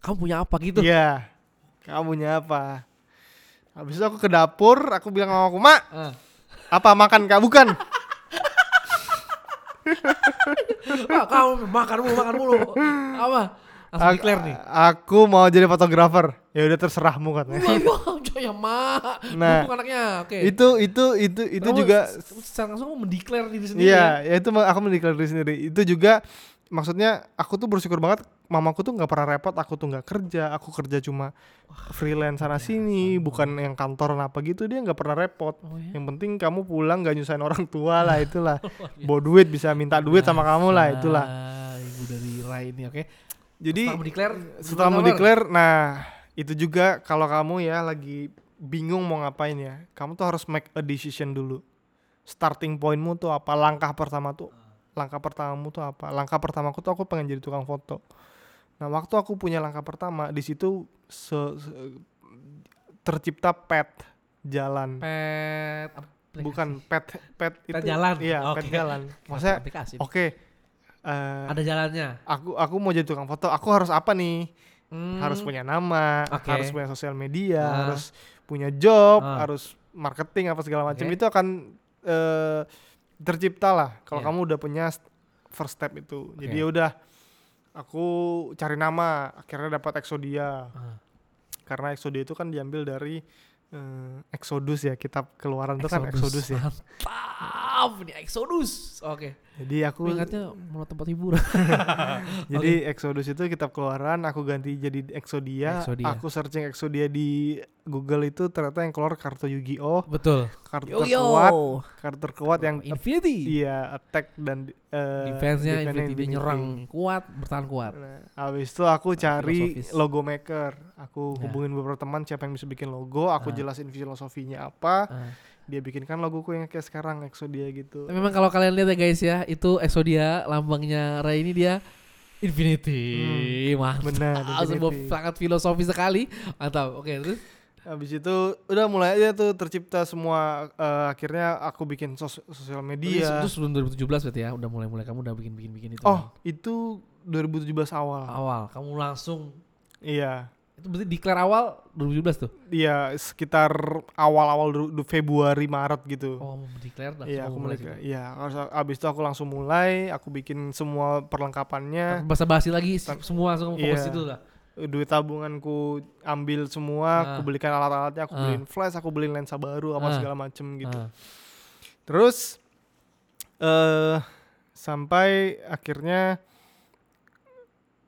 kamu punya apa gitu. Iya. Kamu punya apa? Habis itu aku ke dapur, aku bilang sama aku, "Mak, Ah. Apa makan Kak? Bukan." Ah, kamu makan mulu, makan mulu. Apa? Langsung Aku, declare nih. aku mau jadi fotografer. Ya udah terserahmu katanya. Wah, wah, coy ya mak. Nah, anaknya. Oke. itu itu itu itu Kamu juga se- secara langsung mendeklar diri sendiri. ya? Iya, ya itu ma- aku mendeklar diri sendiri. Itu juga maksudnya aku tuh bersyukur banget mamaku tuh nggak pernah repot, aku tuh nggak kerja, aku kerja cuma freelance sana sini, bukan yang kantoran apa gitu, dia nggak pernah repot. Oh ya. Yang penting kamu pulang nggak nyusahin orang tua lah itulah. Bawa duit bisa minta duit sama kamu lah itulah. Ah, Ibu dari Rai ini, oke. Jadi Setelah mendeklar, setelah mau declare, nah itu juga kalau kamu ya lagi bingung mau ngapain ya, kamu tuh harus make a decision dulu. Starting pointmu tuh apa? Langkah pertama tuh, langkah pertamamu tuh apa? Langkah pertamaku tuh aku pengen jadi tukang foto. Nah waktu aku punya langkah pertama di situ se- se- tercipta pet jalan Pet Aplikasi. bukan pet pet itu Pet jalan. iya Oke. pet jalan maksudnya oke eh, Ada jalannya. aku aku mau jadi tukang foto aku harus apa nih Hmm. harus punya nama Oke. harus punya sosial media Ah. harus punya job Ah. harus marketing apa segala macam Oke. itu akan eh, tercipta lah kalau Iya. kamu udah punya st- first step itu jadi Oke. ya udah aku cari nama akhirnya dapat Exodia Ah. karena Exodia itu kan diambil dari eh, Exodus ya kitab keluaran itu kan Exodus ya Mantap nih Exodus. Oke. jadi aku ingatnya mau tempat hiburan. Jadi Exodus itu kitab keluaran, aku ganti jadi Exodia. Exodia. Aku searching Exodia di Google itu ternyata yang keluar kartu Yu-Gi-Oh, Betul. kartu Yo yo. terkuat, kartu terkuat yang Infinity. iya attack dan eh, Defense-nya defense-nya Infinity, dia nyerang kuat, bertahan kuat. Nah, habis itu aku cari Filosofis. logo maker. Aku Ya. hubungin beberapa teman siapa yang bisa bikin logo, aku Ah. jelasin filosofinya apa, Ah. Dia bikinkan logoku yang kayak sekarang Exodia gitu. Tapi memang kalau kalian lihat ya guys ya, itu Exodia lambangnya Ray ini dia Infinity. Mantap. Benar, Ah, sebuah sangat filosofi sekali. Mantap. Oke, terus Habis itu udah mulai aja tuh tercipta semua eh, akhirnya aku bikin sos- sosial media. Itu sebelum 2017 berarti ya, udah mulai-mulai kamu udah bikin-bikin itu. Oh, kan? itu 2017 awal. awal kamu langsung Iya. Itu berarti declare awal 2017 tuh. Iya, sekitar awal-awal Februari Maret gitu. Oh, mau declare dah. Iya, aku mulai. Iya, abis itu aku langsung mulai, aku bikin semua perlengkapannya. Bahasa basi lagi semua langsung fokus Iya. itu lah. Duit tabunganku ambil semua, Ah. aku belikan alat-alatnya, aku Ah. beliin flash, aku beliin lensa baru apa Ah. segala macem gitu. Ah. Terus eh sampai akhirnya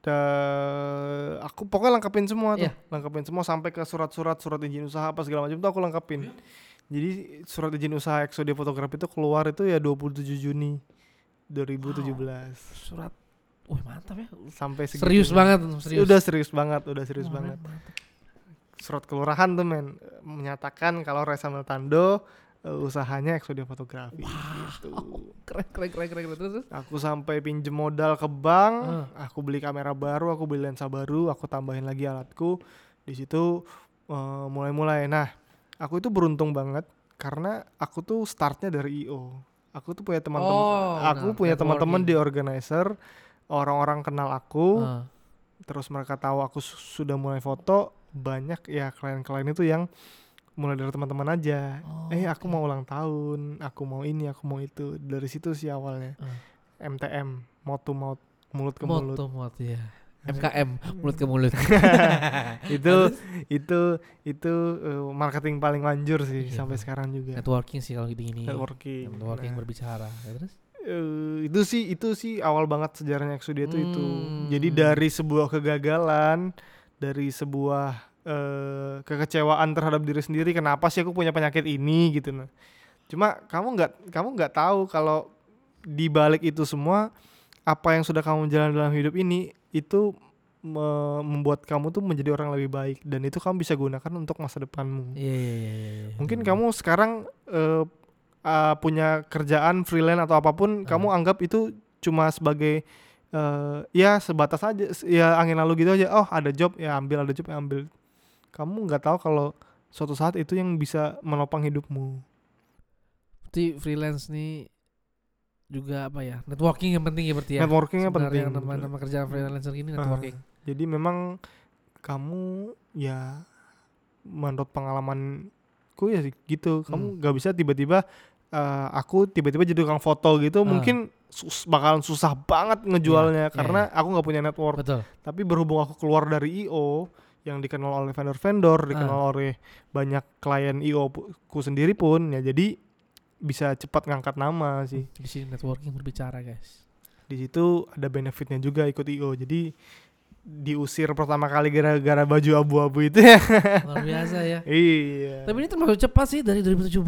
da- aku pokoknya lengkapin semua tuh, Iya. lengkapin semua sampai ke surat-surat surat izin usaha apa segala macam tuh aku lengkapin. Jadi surat izin usaha Exodia Fotografi itu keluar itu ya 27 Juni 2017 Surat Wih mantap ya. sampai segitu. Serius banget, serius. Udah serius banget, udah serius Wah, banget. mantap. Surat kelurahan tuh men menyatakan kalau Reza Meltando eh, usahanya Exodia Fotografi gitu. Keren, keren, keren, keren, keren. Terus. Aku sampai pinjem modal ke bank, Ah. aku beli kamera baru, aku beli lensa baru, aku tambahin lagi alatku. Di situ eh, mulai-mulai. Nah, aku itu beruntung banget karena aku tuh startnya dari IO. Aku tuh punya teman-teman, Oh, aku benar, punya teman-teman di organizer, orang-orang kenal aku, Ah. terus mereka tahu aku su- sudah mulai foto, banyak ya klien-klien itu yang mulai dari teman-teman aja. Oh, eh, aku mau ulang tahun, aku mau ini, aku mau itu. Dari situ sih awalnya. Ah. MTM, mouth to mouth, mulut ke mulut. to mot ya. MKM, mulut ke mulut. itu itu itu eh, marketing paling manjur sih Iya, sampai sekarang juga. Networking sih kalau gini-gini. Networking. Networking Nah, berbicara. Ya, terus? eh, itu sih itu sih awal banget sejarahnya Exodia itu itu. Hmm. Jadi dari sebuah kegagalan, dari sebuah eh, kekecewaan terhadap diri sendiri, kenapa sih aku punya penyakit ini gitu nah. Cuma kamu nggak kamu nggak tahu kalau di balik itu semua apa yang sudah kamu jalan dalam hidup ini itu me- membuat kamu tuh menjadi orang lebih baik dan itu kamu bisa gunakan untuk masa depanmu. Iya, iya, iya, iya, iya. Mungkin Hmm. kamu sekarang eh, ah, punya kerjaan freelance atau apa pun, Ah. kamu anggap itu cuma sebagai eh, ya sebatas aja, ya angin lalu gitu aja. Oh ada job ya ambil, ada job ya ambil. Kamu nggak tahu kalau suatu saat itu yang bisa menopang hidupmu. Berarti freelance nih juga apa ya? Networking yang penting ya berarti ya. Networkingnya Sebenarnya penting. yang Nama-nama kerjaan freelancer gini Ah. networking. Jadi memang kamu ya menurut pengalamanku ya gitu. Hmm. Kamu nggak bisa tiba-tiba eh, aku tiba-tiba jadi tukang foto gitu. Ah. Mungkin sus- bakalan susah banget ngejualnya Iya, karena aku nggak punya network. Betul. Tapi berhubung aku keluar dari IO yang dikenal oleh vendor-vendor, dikenal Ah. oleh banyak klien IO ku sendiri pun ya jadi bisa cepat ngangkat nama sih. Di sini networking berbicara, guys. Di situ ada benefitnya juga ikut IO. Jadi diusir pertama kali gara-gara baju abu-abu itu ya. Luar biasa ya. iya. Tapi ini termasuk cepat sih dari 2017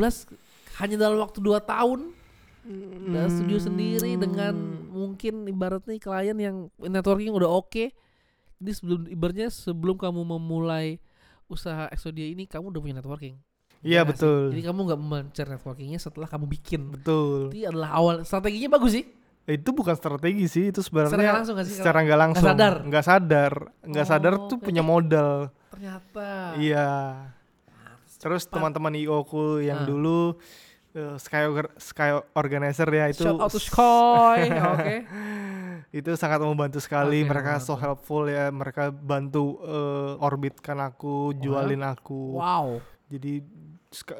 hanya dalam waktu 2 tahun udah studio sendiri dengan Hmm. mungkin ibaratnya klien yang networking udah oke. Jadi sebelum ibaratnya sebelum kamu memulai usaha Exodia ini kamu udah punya networking. Iya nggak sih? betul. Jadi kamu nggak mencari networkingnya setelah kamu bikin. Betul. Itu adalah awal strateginya bagus sih. Itu bukan strategi sih, itu Secara sebenarnya langsung nggak sih? secara nggak langsung. sadar? Nggak sadar. Nggak sadar Oh, tuh oke. punya modal. Ternyata. Iya. Terus teman-teman IO ku yang Ah. dulu eh, Sky Sky Organizer ya itu Shout out to Sky. Oke. itu sangat membantu sekali Oke, mereka so helpful ya mereka bantu eh, orbitkan aku jualin aku Wow. jadi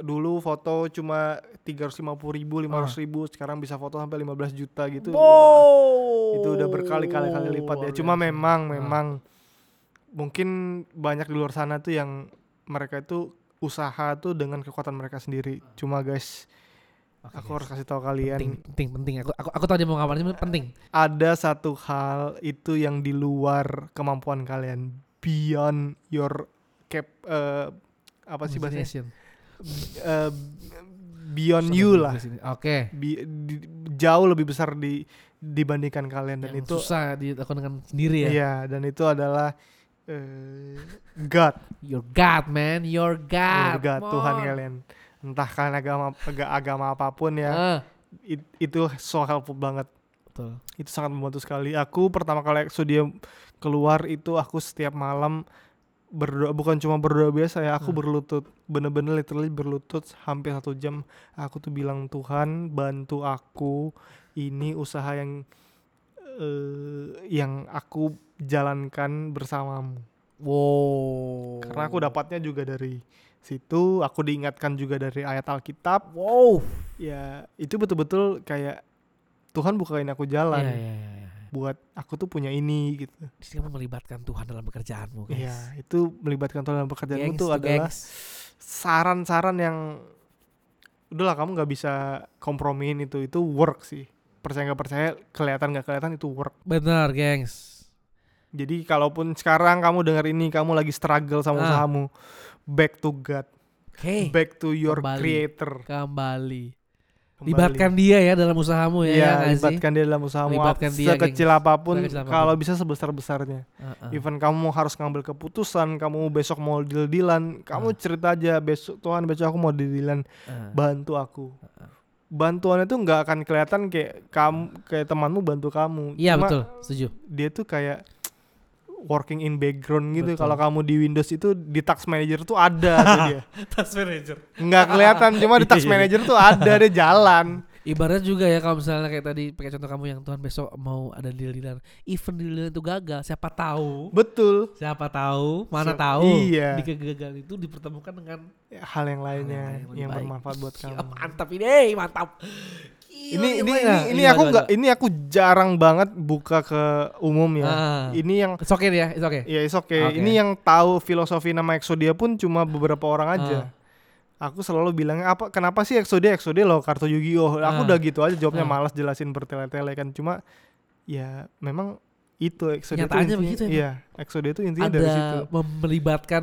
dulu foto cuma 350 ribu 500 ribu sekarang bisa foto sampai 15 juta gitu Wow. itu udah berkali-kali kali lipat ya cuma memang Ah. memang mungkin banyak di luar sana tuh yang mereka itu usaha tuh dengan kekuatan mereka sendiri cuma guys Oke, aku guys. harus kasih tahu kalian penting, penting, penting. Aku, aku, aku tahu dia mau ngapain, cuma penting. ada satu hal itu yang di luar kemampuan kalian beyond your cap eh, apa sih bahasanya. Eh, beyond you lah. Oke. Bi- di- jauh lebih besar di dibandingkan kalian dan Yang itu susah dilakukan dengan sendiri ya. iya dan itu adalah eh, God Your God, man. Your God. Your God Tuhan kalian entah kalian agama aga- agama apa pun ya Ah, it- itu so helpful banget. Betul. itu sangat membantu sekali. Aku pertama kali Exodia keluar itu aku setiap malam berdoa bukan cuma berdoa biasa ya aku Hmm. berlutut. Bener-bener literally berlutut hampir satu jam. Aku tuh bilang Tuhan bantu aku. Ini usaha yang eh, yang aku jalankan bersamamu. Wow. karena aku dapatnya juga dari situ aku diingatkan juga dari ayat Alkitab Wow. ya itu betul-betul kayak Tuhan bukain aku jalan Iya, iya, iya. iya. buat aku tuh punya ini gitu. Di sini kamu melibatkan Tuhan dalam pekerjaanmu, guys. Iya, itu melibatkan Tuhan dalam pekerjaanmu Gengs tuh tuh, adalah saran-saran yang udahlah kamu nggak bisa kompromiin itu itu work sih. Percaya nggak percaya, kelihatan nggak kelihatan itu work. Benar, gengs. Jadi kalaupun sekarang kamu dengar ini kamu lagi struggle sama Ah. usahamu, back to God, Oke. back to your Kembali. creator. Kembali. Kembali. Libatkan dia ya dalam usahamu ya, ya Iya, sih? libatkan dia dalam usahamu. Libatkan dia, sekecil gengs. apa pun, Sekecil apa pun. kalau bisa sebesar-besarnya. Ah, ah. Even kamu harus ngambil keputusan, kamu besok mau deal-dealan, kamu Ah. cerita aja besok Tuhan besok aku mau deal-dealan, Ah. bantu aku. Ah. Bantuan itu nggak akan kelihatan kayak kamu kayak temanmu bantu kamu. Iya betul, setuju. Dia tuh kayak working in background gitu. Kalau kamu di Windows itu di task manager tuh ada tuh dia. Task manager. Nggak kelihatan, cuma di task Iya, iya. manager tuh ada dia jalan. Ibaratnya juga ya kalau misalnya kayak tadi pakai contoh kamu yang Tuhan besok mau ada deal-dealan, even deal itu gagal, siapa tahu? Betul. Siapa tahu? Mana Siapa- tahu? iya. Di kegagalan itu dipertemukan dengan Hal yang lainnya yang lebih yang baik. bermanfaat buat kamu. mantap ini, mantap. Ini ini gimana? ini, ini Gimana, aku nggak ini aku jarang banget buka ke umum ya. Ah. Ini yang It's okay ya, it's okay. ya is okay. Oke. Ini yang tahu filosofi nama Exodia pun cuma beberapa orang aja. Aku selalu bilangnya apa kenapa sih Exodia Exodia loh kartu Yu-Gi-Oh. Aku Ah. udah gitu aja jawabnya Ah. malas jelasin bertele-tele kan cuma ya memang itu Exodia itu Nyataannya intinya- begitu emang. Iya, Exodia itu intinya dari situ. Ada melibatkan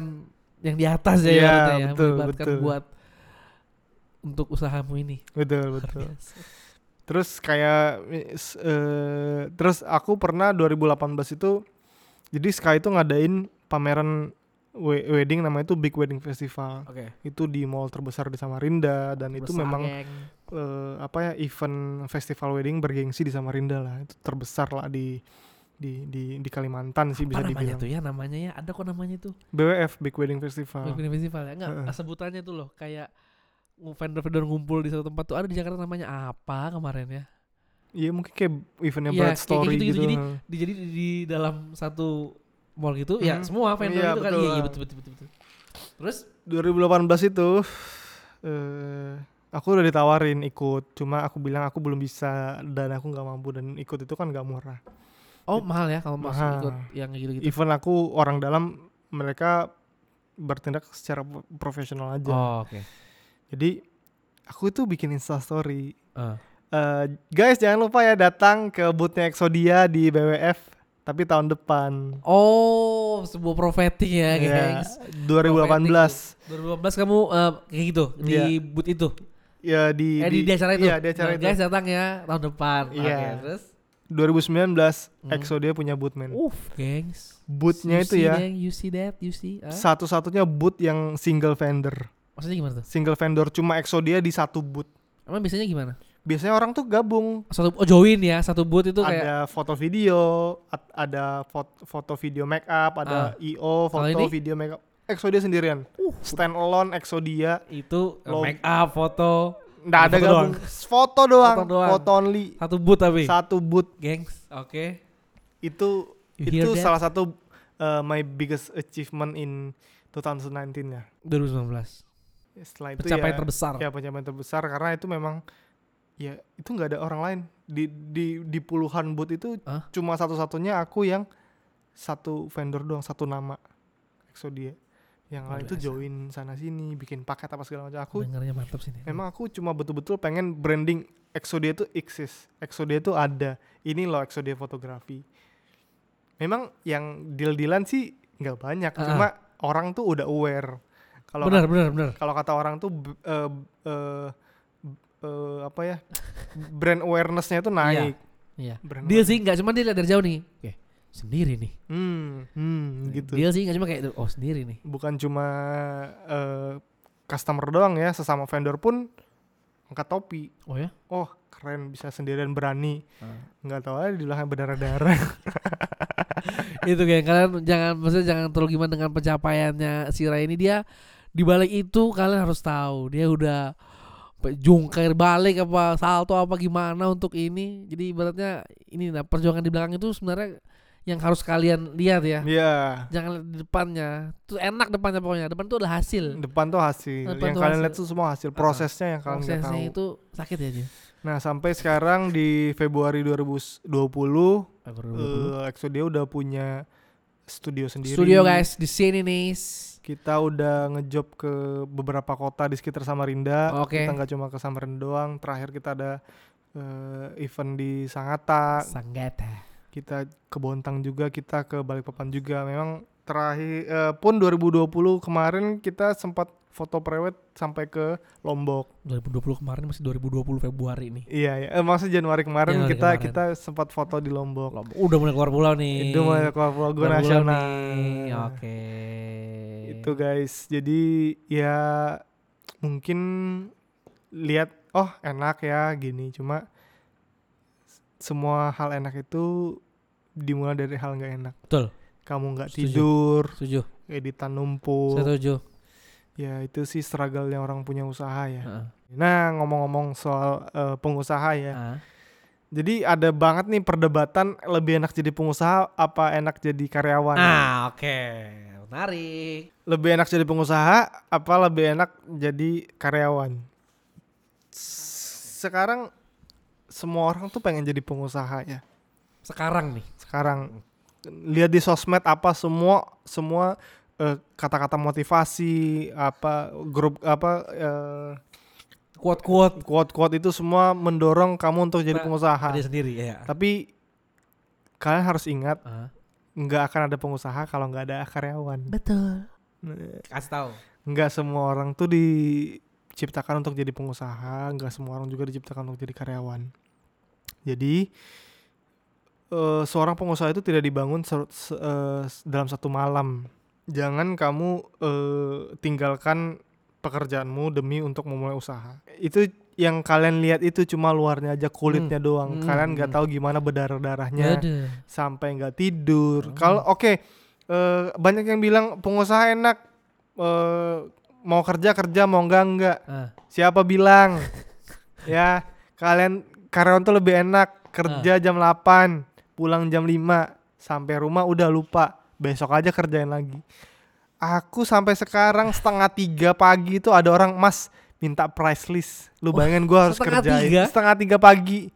yang di atas ya, Iya, ibaratnya ya, betul, melibatkan betul. buat untuk usahamu ini. Betul, betul. Terus kayak eh, terus aku pernah 2018 itu jadi Sky itu ngadain pameran we- wedding namanya itu Big Wedding Festival. Oke. Itu di mall terbesar di Samarinda dan itu Besar, memang geng. eh, apa ya event festival wedding bergengsi di Samarinda lah. Itu terbesar lah di di di di Kalimantan sih bisa namanya dibilang. tuh ya namanya ya ada kok namanya tuh BWF Big Wedding Festival. Wedding Festival ya enggak Heeh. sebutannya tuh loh kayak vendor-vendor ngumpul di satu tempat tuh ada di Jakarta namanya apa kemarin ya Iya mungkin kayak eventnya Bright kayak Story gitu-gitu. gitu. Jadi di, jadi di, di dalam satu mall gitu ya Mhm. semua vendor Iya, itu kan betul. iya, iya betul, betul betul betul terus 2018 itu eh aku udah ditawarin ikut cuma aku bilang aku belum bisa dan aku nggak mampu dan ikut itu kan nggak murah oh mahal ya kalau masuk Mahal. ikut yang gitu gitu even aku orang dalam mereka bertindak secara pro- profesional aja oh oke jadi aku itu bikin instastory Ah. Eh, guys jangan lupa ya datang ke boothnya Exodia di BWF tapi tahun depan oh sebuah profetik ya Ya, gengs 2018 2012 kamu eh, kayak gitu di Iya. booth itu ya di eh di, di acara itu iya di acara Nah, itu guys datang ya tahun depan Iya. oke terus 2019 Hmm. Exodia punya booth man Uff, gengs. Boothnya You itu see ya that, you see that, you see. ah? satu-satunya booth yang single vendor. Maksudnya gimana tuh? Single vendor cuma Exodia di satu booth. Emang biasanya gimana? Biasanya orang tuh gabung. Satu oh join ya, satu booth itu kayak Ada foto video, ada foto, foto video make up, ada IO, foto Ah. Ini? video make up. Exodia sendirian. Uh. Stand alone Exodia. itu Lo- make up, foto. nggak ada Foto gabung foto doang Foto doang. foto only Satu boot tapi. satu boot Gengs. Oke. itu You itu that? salah satu uh, my biggest achievement in 2019 ya 2019. Setelah itu Pencapaian ya, terbesar. ya pencapaian terbesar. Karena itu memang ya itu nggak ada orang lain. Di di di puluhan boot itu Hah? cuma satu-satunya aku yang satu vendor doang satu nama. Exodia. Yang lain itu join sana sini bikin paket apa segala macam. Aku Dengarnya mantap sih nih. memang aku cuma betul-betul pengen branding. Exodia itu exist. Exodia itu ada. Ini loh Exodia fotografi. Memang yang deal-dealan sih nggak banyak. Ah. cuma orang tuh udah aware kalau Benar, benar, benar. kalau kata orang tuh eh, eh, eh, apa ya brand awarenessnya itu naik Iya. Brand Dia sih nggak cuma dia lihat dari jauh nih. Oke, sendiri nih. hmm, hmm, gitu Dia sih nggak cuma kayak itu. Oh sendiri nih. bukan cuma eh, customer doang ya sesama vendor pun angkat topi Oh ya? oh keren bisa sendirian berani Ah. nggak tahu aja di belakang berdarah-darah itu kayak kalian jangan maksudnya jangan terlalu gimana dengan pencapaiannya si Ray ini dia di balik itu kalian harus tahu dia udah jungkir balik apa salto apa gimana untuk ini. Jadi ibaratnya ini nah perjuangan di belakang itu sebenarnya yang harus kalian lihat ya. Iya. Jangan lihat di depannya. Tuh enak depannya pokoknya. Depan tuh ada hasil. Depan tuh hasil. Depan yang tuh kalian hasil. lihat tuh semua hasil. Prosesnya yang kalian prosesnya tahu. itu sakit ya dia nah sampai sekarang di Februari 2020 eh, Exodia udah punya studio sendiri. Studio guys di sini nih kita udah ngejob ke beberapa kota di sekitar Samarinda. Oke. kita nggak cuma ke Samarinda doang terakhir kita ada eh, event di Sangatta sanggata kita ke Bontang juga kita ke Balikpapan juga. Memang terakhir eh, pun 2020 kemarin kita sempat foto prewed sampai ke Lombok. 2020 kemarin masih 2020 Februari nih. Iya ya eh, maksud Januari kemarin Januari kita kemarin. kita sempat foto di Lombok. Lombok. udah mulai keluar pulau nih. Itu mulai keluar pulau. Pulau nasional. oke. Itu guys. Jadi ya mungkin lihat oh enak ya gini. Cuma semua hal enak itu dimulai dari hal nggak enak. Betul. kamu nggak tidur. Setuju. Editan numpuk. Setuju ya itu sih struggle yang orang punya usaha ya. Heeh. nah ngomong-ngomong soal eh, pengusaha ya. Ah. jadi ada banget nih perdebatan lebih enak jadi pengusaha apa enak jadi karyawan? Ah oke. Menarik. Lebih enak jadi pengusaha apa lebih enak jadi karyawan? Sekarang semua orang tuh pengen jadi pengusaha ya. Sekarang nih. Sekarang. Lihat di sosmed apa semua semua kata-kata motivasi apa grup apa eh, kuat-kuat quote-quote itu semua mendorong kamu untuk jadi Nah, pengusaha. dia sendiri ya. Tapi kalian harus ingat Ah. nggak akan ada pengusaha kalau nggak ada karyawan. Betul. Kasih tahu. Nggak semua orang tuh diciptakan untuk jadi pengusaha nggak semua orang juga diciptakan untuk jadi karyawan. Jadi eh, seorang pengusaha itu tidak dibangun se- se- eh, dalam satu malam jangan kamu eh, tinggalkan pekerjaanmu demi untuk memulai usaha itu yang kalian lihat itu cuma luarnya aja kulitnya doang Hmm, kalian nggak hmm. tahu gimana berdarah darahnya sampai nggak tidur. Hmm. Kalau oke, eh, banyak yang bilang pengusaha enak, eh, mau kerja kerja, mau enggak enggak. ah. Siapa bilang? ya, kalian karyawan tuh lebih enak kerja jam 8, pulang jam 5, sampai rumah udah lupa. Besok aja kerjain lagi. Aku sampai sekarang setengah tiga pagi itu ada orang mas minta price list. Lu Wah, bayangin gua harus setengah kerjain tiga? setengah tiga pagi.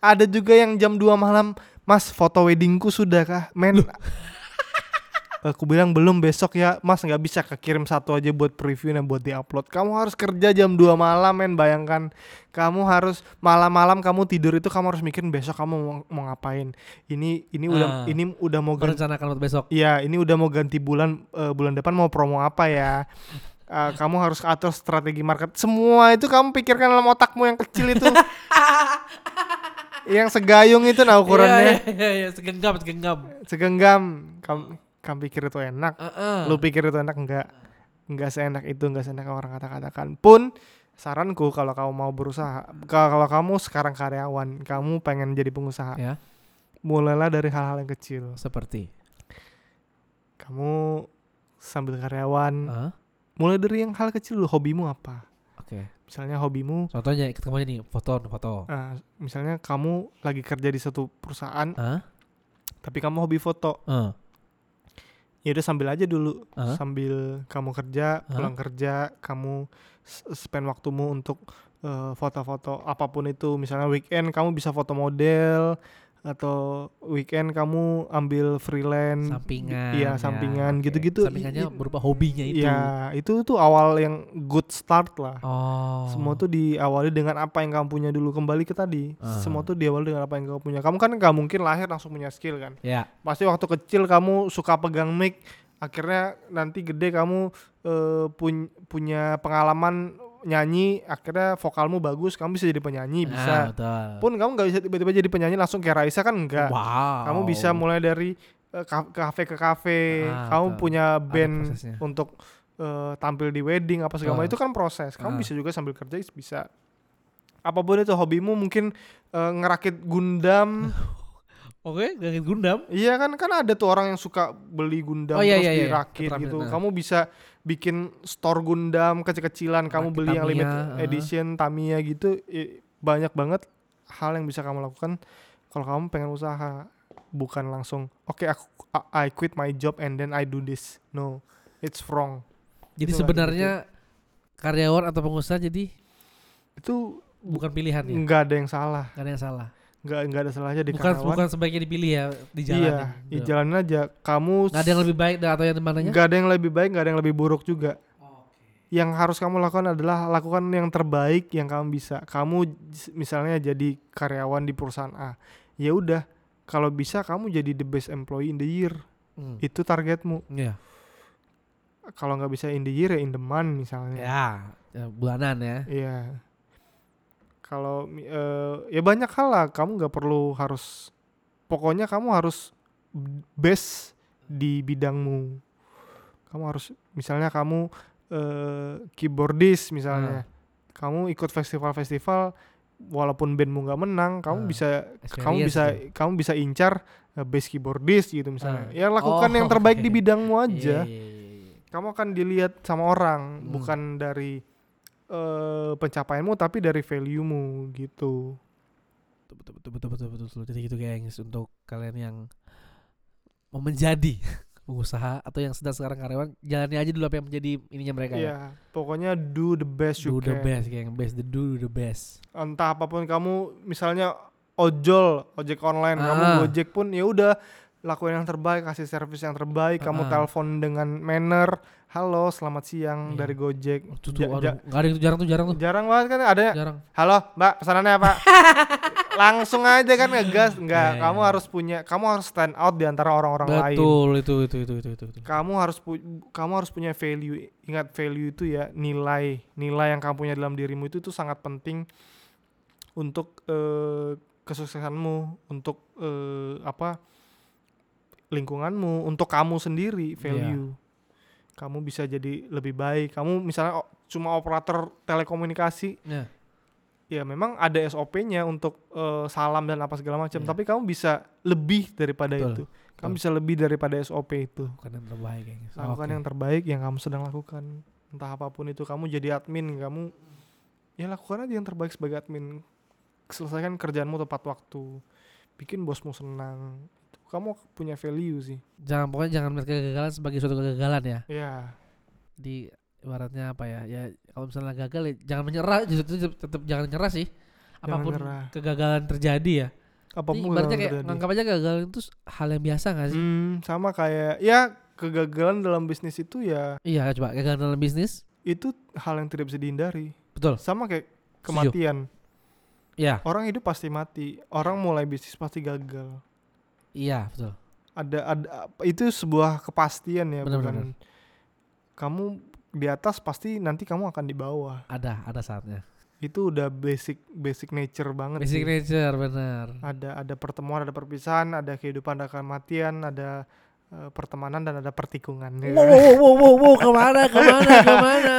Ada juga yang jam 2 malam, Mas foto weddingku sudah kah? Men, aku bilang belum besok ya, Mas nggak bisa kekirim satu aja buat preview dan buat diupload. Kamu harus kerja jam 2 malam, men. Bayangkan, kamu harus malam-malam kamu tidur itu kamu harus mikirin besok kamu mau, mau ngapain. Ini ini Ah. udah ini udah mau merencanakan buat besok Iya, ini udah mau ganti bulan eh, bulan depan mau promo apa ya? Eh, kamu harus atur strategi market. Semua itu kamu pikirkan dalam otakmu yang kecil itu. yang segayung itu nah ukurannya. Iya, iya, iya, segenggam segenggam Segenggam. Kamu kamu pikir itu enak. Heeh. Lu pikir itu enak enggak? Enggak seenak itu, enggak seenak orang kata-katakan. Pun saranku kalau kamu mau berusaha, ka- kalau kamu sekarang karyawan, kamu pengen jadi pengusaha, ya mulailah dari hal-hal yang kecil. seperti Kamu sambil karyawan, Ah, mulai dari yang hal kecil dulu hobimu apa Oke. Misalnya hobimu, Contohnya ikut kamu nih foto foto. eh, misalnya kamu lagi kerja di satu perusahaan, Hah? tapi kamu hobi foto. Eh. Ya udah sambil aja dulu, Hah? sambil kamu kerja, pulang kerja, kamu spend waktumu untuk eh, foto-foto apa pun itu. Misalnya weekend kamu bisa foto model atau weekend kamu ambil freelance. sampingan. Iya, ya, sampingan oke. gitu-gitu. Sampingannya I- i- berupa hobinya itu. Ya, itu tuh awal yang good start lah. Oh. Semua tuh diawali dengan apa yang kamu punya dulu. Kembali ke tadi. Ah. Semua tuh diawali dengan apa yang kamu punya. Kamu kan nggak mungkin lahir langsung punya skill kan. Ya. Pasti waktu kecil kamu suka pegang mic, akhirnya nanti gede kamu pun- punya pengalaman nyanyi, akhirnya vokalmu bagus, kamu bisa jadi penyanyi, Ah, bisa. betul. Pun kamu nggak bisa tiba-tiba jadi penyanyi langsung kayak Raisa kan enggak. Wow. Kamu bisa mulai dari ka- kafe ke kafe, Ah, kamu betul. punya band untuk eh, tampil di wedding apa segala macam itu kan proses. Kamu Ah. bisa juga sambil kerja bisa. Apa pun itu hobimu mungkin eh, ngerakit Gundam. Oke, Gangit Gundam. iya kan kan ada tuh orang yang suka beli Gundam Oh, iya, terus iya, iya. dirakit Keterampilan, gitu. nah. Kamu bisa bikin store Gundam kecil-kecilan, kamu Rakit beli yang Tamiya, limited ah. edition Tamiya gitu. Banyak banget hal yang bisa kamu lakukan kalau kamu pengen usaha. Bukan langsung oke aku I quit my job and then I do this. No. It's wrong. Jadi Itu sebenarnya karyawan atau pengusaha jadi Itu bukan pilihan ya. nggak ada yang salah Gak ada yang salah. Nggak nggak ada salahnya di Bukan karyawan bukan sebaiknya dipilih ya di jalan. iya dijalanin aja kamu Gak ada yang lebih baik dan atau yang mananya? nggak ada yang lebih baik nggak ada yang lebih buruk juga yang harus kamu lakukan adalah lakukan yang terbaik yang kamu bisa kamu misalnya jadi karyawan di perusahaan A ya udah kalau bisa kamu jadi the best employee in the year Hmm. itu targetmu Iya. kalau nggak bisa in the year ya in the month misalnya Ya, ya, bulanan ya. Iya. Kalau eh, ya banyak hal lah. Kamu nggak perlu harus. Pokoknya kamu harus best di bidangmu. Kamu harus misalnya kamu eh, keyboardist misalnya. Kamu ikut festival-festival walaupun bandmu nggak menang, kamu Ah, bisa kamu bisa tuh. kamu bisa incar eh, best keyboardist gitu misalnya. Ah. Ya lakukan Oh, yang terbaik di oke. bidangmu Iya, aja iya, iya, iya. kamu akan dilihat sama orang Hmm. bukan dari eh, pencapaianmu tapi dari value-mu gitu. Betul betul betul betul betul betul. Jadi gitu gengs untuk kalian yang mau menjadi pengusaha atau yang sedang sekarang karyawan, jalani aja dulu apa yang menjadi ininya mereka Iya, ya. pokoknya do the best you Do the can. best, geng. Best the do the best. Entah apa pun kamu misalnya ojol, ojek online, kamu Ah. Gojek pun ya udah lakuin yang terbaik, kasih servis yang terbaik, kamu Ah. telepon dengan manner, "Halo, selamat siang Iya. dari Gojek." Oh, tuh, Ja- tuh, ja- ada itu jarang tuh, jarang tuh. jarang banget kan ada Jarang. Halo, Mbak, pesanannya apa? Langsung aja kan ngegas. Enggak, Iya, kamu iya. harus punya kamu harus stand out di antara orang-orang lain. Betul itu itu itu itu itu. itu. Kamu harus kamu harus punya value. Ingat value itu ya, nilai. Nilai yang kamu punya dalam dirimu itu tuh sangat penting untuk eh, kesuksesanmu, untuk eh, apa? lingkunganmu, untuk kamu sendiri, value. Kamu bisa jadi lebih baik. Kamu misalnya cuma operator telekomunikasi, Ya. ya memang ada SOP-nya untuk eh, salam dan apa segala macam, Iya. tapi kamu bisa lebih daripada Betul, itu. Kamu betul. bisa lebih daripada SOP itu. Bukan yang terbaik gengs. Lakukan Oke. yang terbaik yang kamu sedang lakukan. Entah apa pun itu, kamu jadi admin, kamu ya lakukan aja yang terbaik sebagai admin. Selesaikan kerjaanmu tepat waktu. Bikin bosmu senang. Kamu punya value sih. Jangan pokoknya jangan melihat kegagalan sebagai suatu kegagalan ya. Ya, Di ibaratnya apa ya? Ya kalau misalnya gagal ya jangan menyerah, justru tetap, tetap jangan nyerah sih. Jangan Apa pun nyerah. kegagalan terjadi ya. Jadi apa pun ibaratnya yang kayak terjadi. nganggap aja kegagalan itu hal yang biasa gak sih? Hmm, sama kayak ya kegagalan dalam bisnis itu ya Iya coba kegagalan dalam bisnis. itu hal yang tidak bisa dihindari. Betul. Sama kayak kematian. Iya, Orang hidup pasti mati. Orang mulai bisnis pasti gagal. Iya betul. Ada ada itu sebuah kepastian ya, Benar, bukan benar. kamu di atas pasti nanti kamu akan di bawah. Ada, ada saatnya. Itu udah basic basic nature banget Basic sih. nature benar. Ada ada pertemuan, ada perpisahan, ada kehidupan, ada kematian, ada eh, pertemanan dan ada pertikungan. ya. Wow, wow, wow, wow, wow, ke mana, ke mana, ke mana,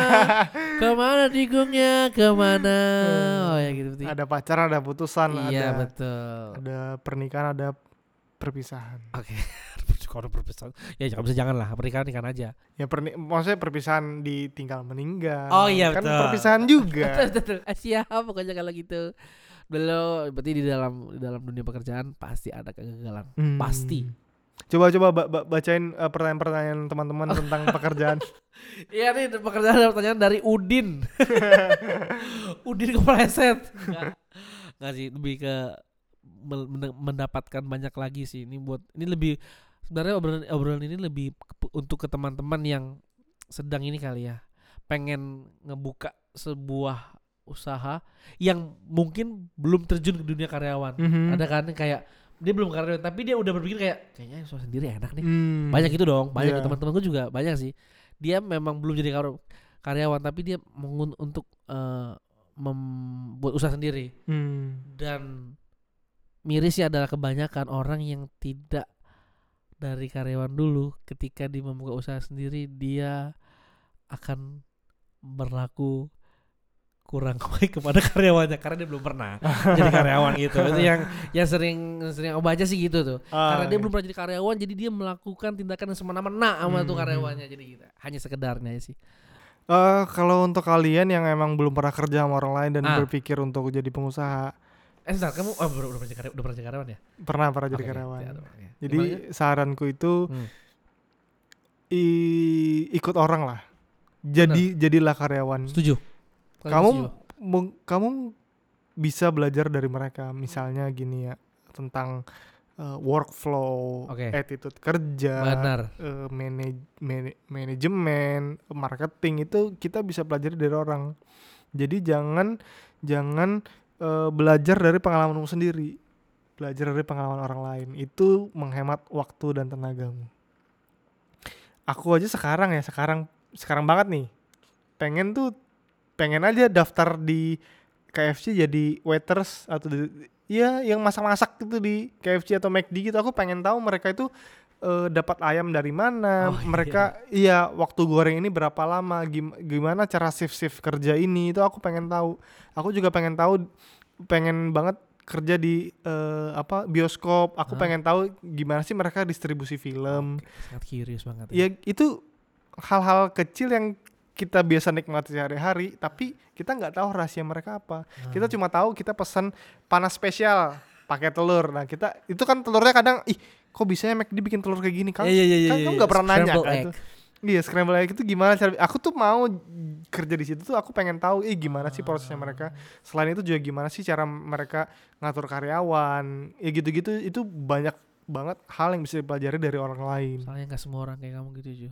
ke mana tikungnya, ke mana? Oh ya gitu. Ada pacaran, ada putusan, iya ada betul. ada pernikahan, ada perpisahan. Oke, kalau berpisah ya jangan bisa jangan lah pernikahan nikahan aja Ya perni maksudnya perpisahan ditinggal meninggal. Oh, iya, kan betul. perpisahan juga. betul betul siap pokoknya kalau gitu dulu berarti di dalam di dalam dunia pekerjaan pasti ada kegagalan Hmm. pasti Coba coba ba- ba- bacain eh, pertanyaan-pertanyaan teman-teman tentang pekerjaan. Iya nih pekerjaan ada pertanyaan dari Udin. Udin kepleset. Enggak. Enggak sih, lebih ke mendapatkan banyak lagi sih. Ini buat ini lebih sebenarnya obrolan obrolan ini lebih untuk ke teman-teman yang sedang ini kali ya. Pengen ngebuka sebuah usaha yang mungkin belum terjun ke dunia karyawan. Mhm. Ada kan kayak dia belum karyawan tapi dia udah berpikir kayak kayaknya usaha sendiri enak nih Hmm. banyak itu dong banyak Iya. teman-teman gue juga banyak sih dia memang belum jadi kar- karyawan tapi dia mengun untuk eh, membuat usaha sendiri Hmm. dan mirisnya adalah kebanyakan orang yang tidak dari karyawan dulu ketika dia membuka usaha sendiri dia akan berlaku kurang baik kepada karyawannya karena dia belum pernah jadi karyawan gitu itu yang yang sering sering aku baca sih gitu tuh Ah, karena dia iya. belum pernah jadi karyawan jadi dia melakukan tindakan yang semena-mena sama tuh Hmm. karyawannya jadi gitu hanya sekedarnya aja sih Eh, kalau untuk kalian yang emang belum pernah kerja sama orang lain dan Ah. berpikir untuk jadi pengusaha, eh sebentar kamu oh, udah, udah pernah jadi karyawan, udah pernah jadi karyawan ya pernah pernah jadi Oke, karyawan. ya, oke. Jadi Gimana? saranku itu Hmm. i- ikut orang lah. Jadi jadilah karyawan. setuju Kalian Kamu setuju? kamu bisa belajar dari mereka. Misalnya gini ya tentang eh, workflow, Oke. attitude kerja, benar eh, manaj- mana- manajemen, marketing itu kita bisa pelajari dari orang. Jadi jangan jangan eh, belajar dari pengalamanmu sendiri. Belajar dari pengalaman orang lain itu menghemat waktu dan tenagamu. Aku aja sekarang ya, sekarang sekarang banget nih. Pengen tuh pengen aja daftar di KFC jadi waiters atau di, ya yang masak-masak gitu di KFC atau McD gitu. Aku pengen tahu mereka itu eh, dapat ayam dari mana, Oh, iya. mereka iya waktu goreng ini berapa lama, gim- gimana cara shift-shift kerja ini itu aku pengen tahu. Aku juga pengen tahu pengen banget kerja di eh, apa bioskop. Aku Hah? pengen tahu gimana sih mereka distribusi film. Sangat curious banget Ya itu hal-hal kecil yang kita biasa nikmati sehari-hari, tapi kita nggak tahu rahasia mereka apa. Kita Hmm. cuma tahu kita pesan panas spesial pakai telur. Nah kita itu kan telurnya kadang ih kok bisa ya McD bikin telur kayak gini kan? Iya, iya, iya, kan iya, kamu iya. nggak pernah nanya kan egg. itu. Iya scramble egg itu gimana cara? Aku tuh mau kerja di situ tuh aku pengen tahu, ih gimana sih prosesnya mereka. Selain itu juga gimana sih cara mereka ngatur karyawan, ya gitu-gitu itu banyak banget hal yang bisa dipelajari dari orang lain. soalnya nggak semua orang kayak kamu gitu Ju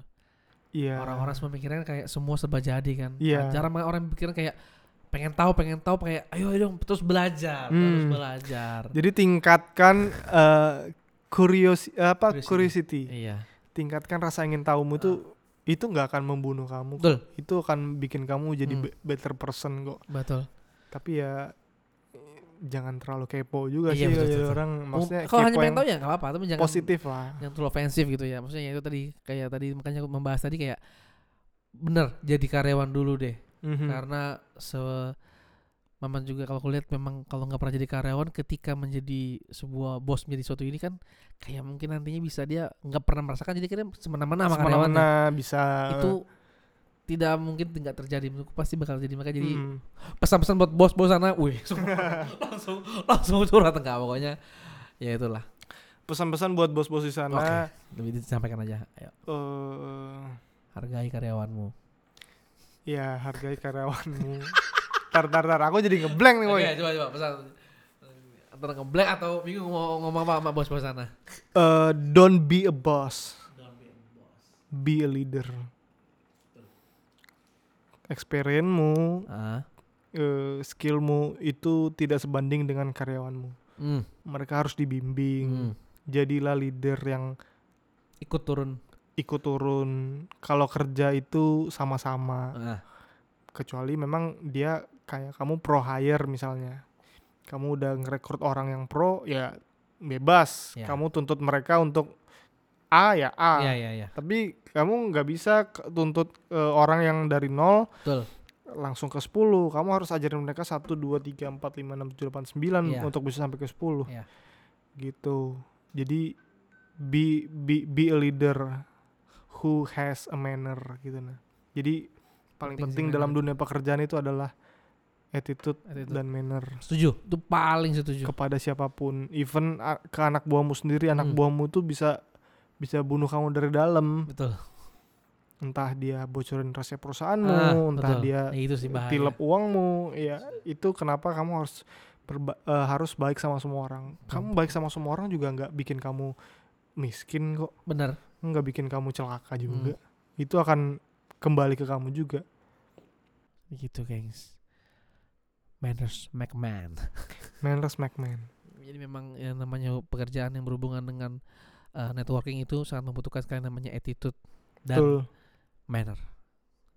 Iya. orang-orang semua mikirnya kayak semua serba jadi kan Iya. Nah, jarang banget orang mikirnya kayak pengen tahu pengen tahu kayak ayo ayo dong terus belajar terus Hmm. belajar Jadi tingkatkan eh curios apa Curiosity. curiosity. iya Tingkatkan rasa ingin tahumu itu itu nggak akan membunuh kamu. betul Itu akan bikin kamu jadi Hmm. be- better person kok. betul Tapi ya jangan terlalu kepo juga Iya, sih betul, jadi betul. orang maksudnya kalau hanya pengen tahu ya nggak apa-apa tapi jangan positif lah. yang terlalu ofensif gitu ya maksudnya ya itu tadi kayak tadi makanya aku membahas tadi kayak bener jadi karyawan dulu deh Mhm. karena se Maman juga kalau aku lihat memang kalau nggak pernah jadi karyawan ketika menjadi sebuah bos menjadi suatu ini kan kayak mungkin nantinya bisa dia nggak pernah merasakan jadi kira semena-mena sama Semena-mena bisa itu tidak mungkin tidak terjadi menurutku pasti bakal jadi. Makanya jadi Hmm. pesan-pesan buat bos-bos sana wih langsung langsung curhat enggak pokoknya. Ya itulah. Pesan-pesan buat bos-bos di sana. Oke. lebih disampaikan aja ayo. Eh. Hargai karyawanmu. Ya hargai karyawanmu. tar tar tar aku jadi ngeblank nih boy. Oke, coba coba pesan antara ngeblank atau bingung mau ngomong apa sama bos-bos sana Eh, don't be a boss. Be a leader. Experience-mu, ah eh, skillmu itu tidak sebanding dengan karyawanmu. hmm. Mereka harus dibimbing. hmm. Jadilah leader yang ikut turun ikut turun. Kalau kerja itu sama-sama. ah Kecuali memang dia kayak kamu pro hire misalnya. Kamu udah ngerekrut orang yang pro, ya bebas. Ya. Kamu tuntut mereka untuk A ya A. iya iya iya Tapi kamu nggak bisa tuntut eh, orang yang dari nol betul langsung ke 10. Kamu harus ajarin mereka 1 2 3 4 5 6 7 8 9 Iya. untuk bisa sampai ke 10. Iya. Gitu. Jadi be be be a leader who has a manner gitu nah. Jadi paling Penting dalam dunia pekerjaan itu adalah attitude, Attitude. dan manner Setuju. Itu paling setuju. kepada siapa pun, even ke anak buahmu sendiri, anak Hmm. buahmu tuh bisa bisa bunuh kamu dari dalam. Betul. Entah dia bocorin rahasia perusahaanmu, Ah, entah betul. dia Ya, itu sih bahaya. tilep uangmu, ya itu kenapa kamu harus berba- eh, harus baik sama semua orang. Kamu baik sama semua orang juga nggak bikin kamu miskin kok, Bener. nggak bikin kamu celaka Hmm. juga. Itu akan kembali ke kamu juga. Gitu, gengs. Manners man. Manners man. Jadi memang yang namanya pekerjaan yang berhubungan dengan uh, networking itu sangat membutuhkan sekali namanya attitude dan Betul. manner.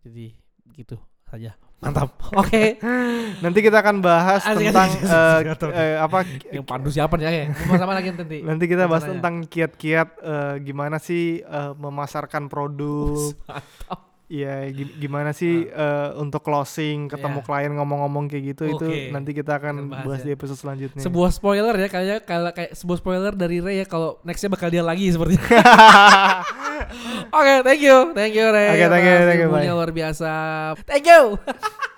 Jadi gitu saja. Mantap. Oke. Nanti kita akan bahas Asik, tentang asik, asik, eh, eh, apa Yang pandu siapa nih ya? Sama lagi nanti. nanti kita bahas tentang kiat-kiat eh, gimana sih eh, memasarkan produk. Mantap. Iya, gi- gimana sih eh, untuk closing ketemu Iya. klien ngomong-ngomong kayak gitu itu Oke. nanti kita akan bahas bahas ya. di episode selanjutnya. Sebuah spoiler ya kayak kayak kayak sebuah spoiler dari Ray ya kalau nextnya bakal dia lagi seperti. Oke, thank you, thank you Ray. Oke, thank you, thank you, ilmunya luar biasa. Thank you.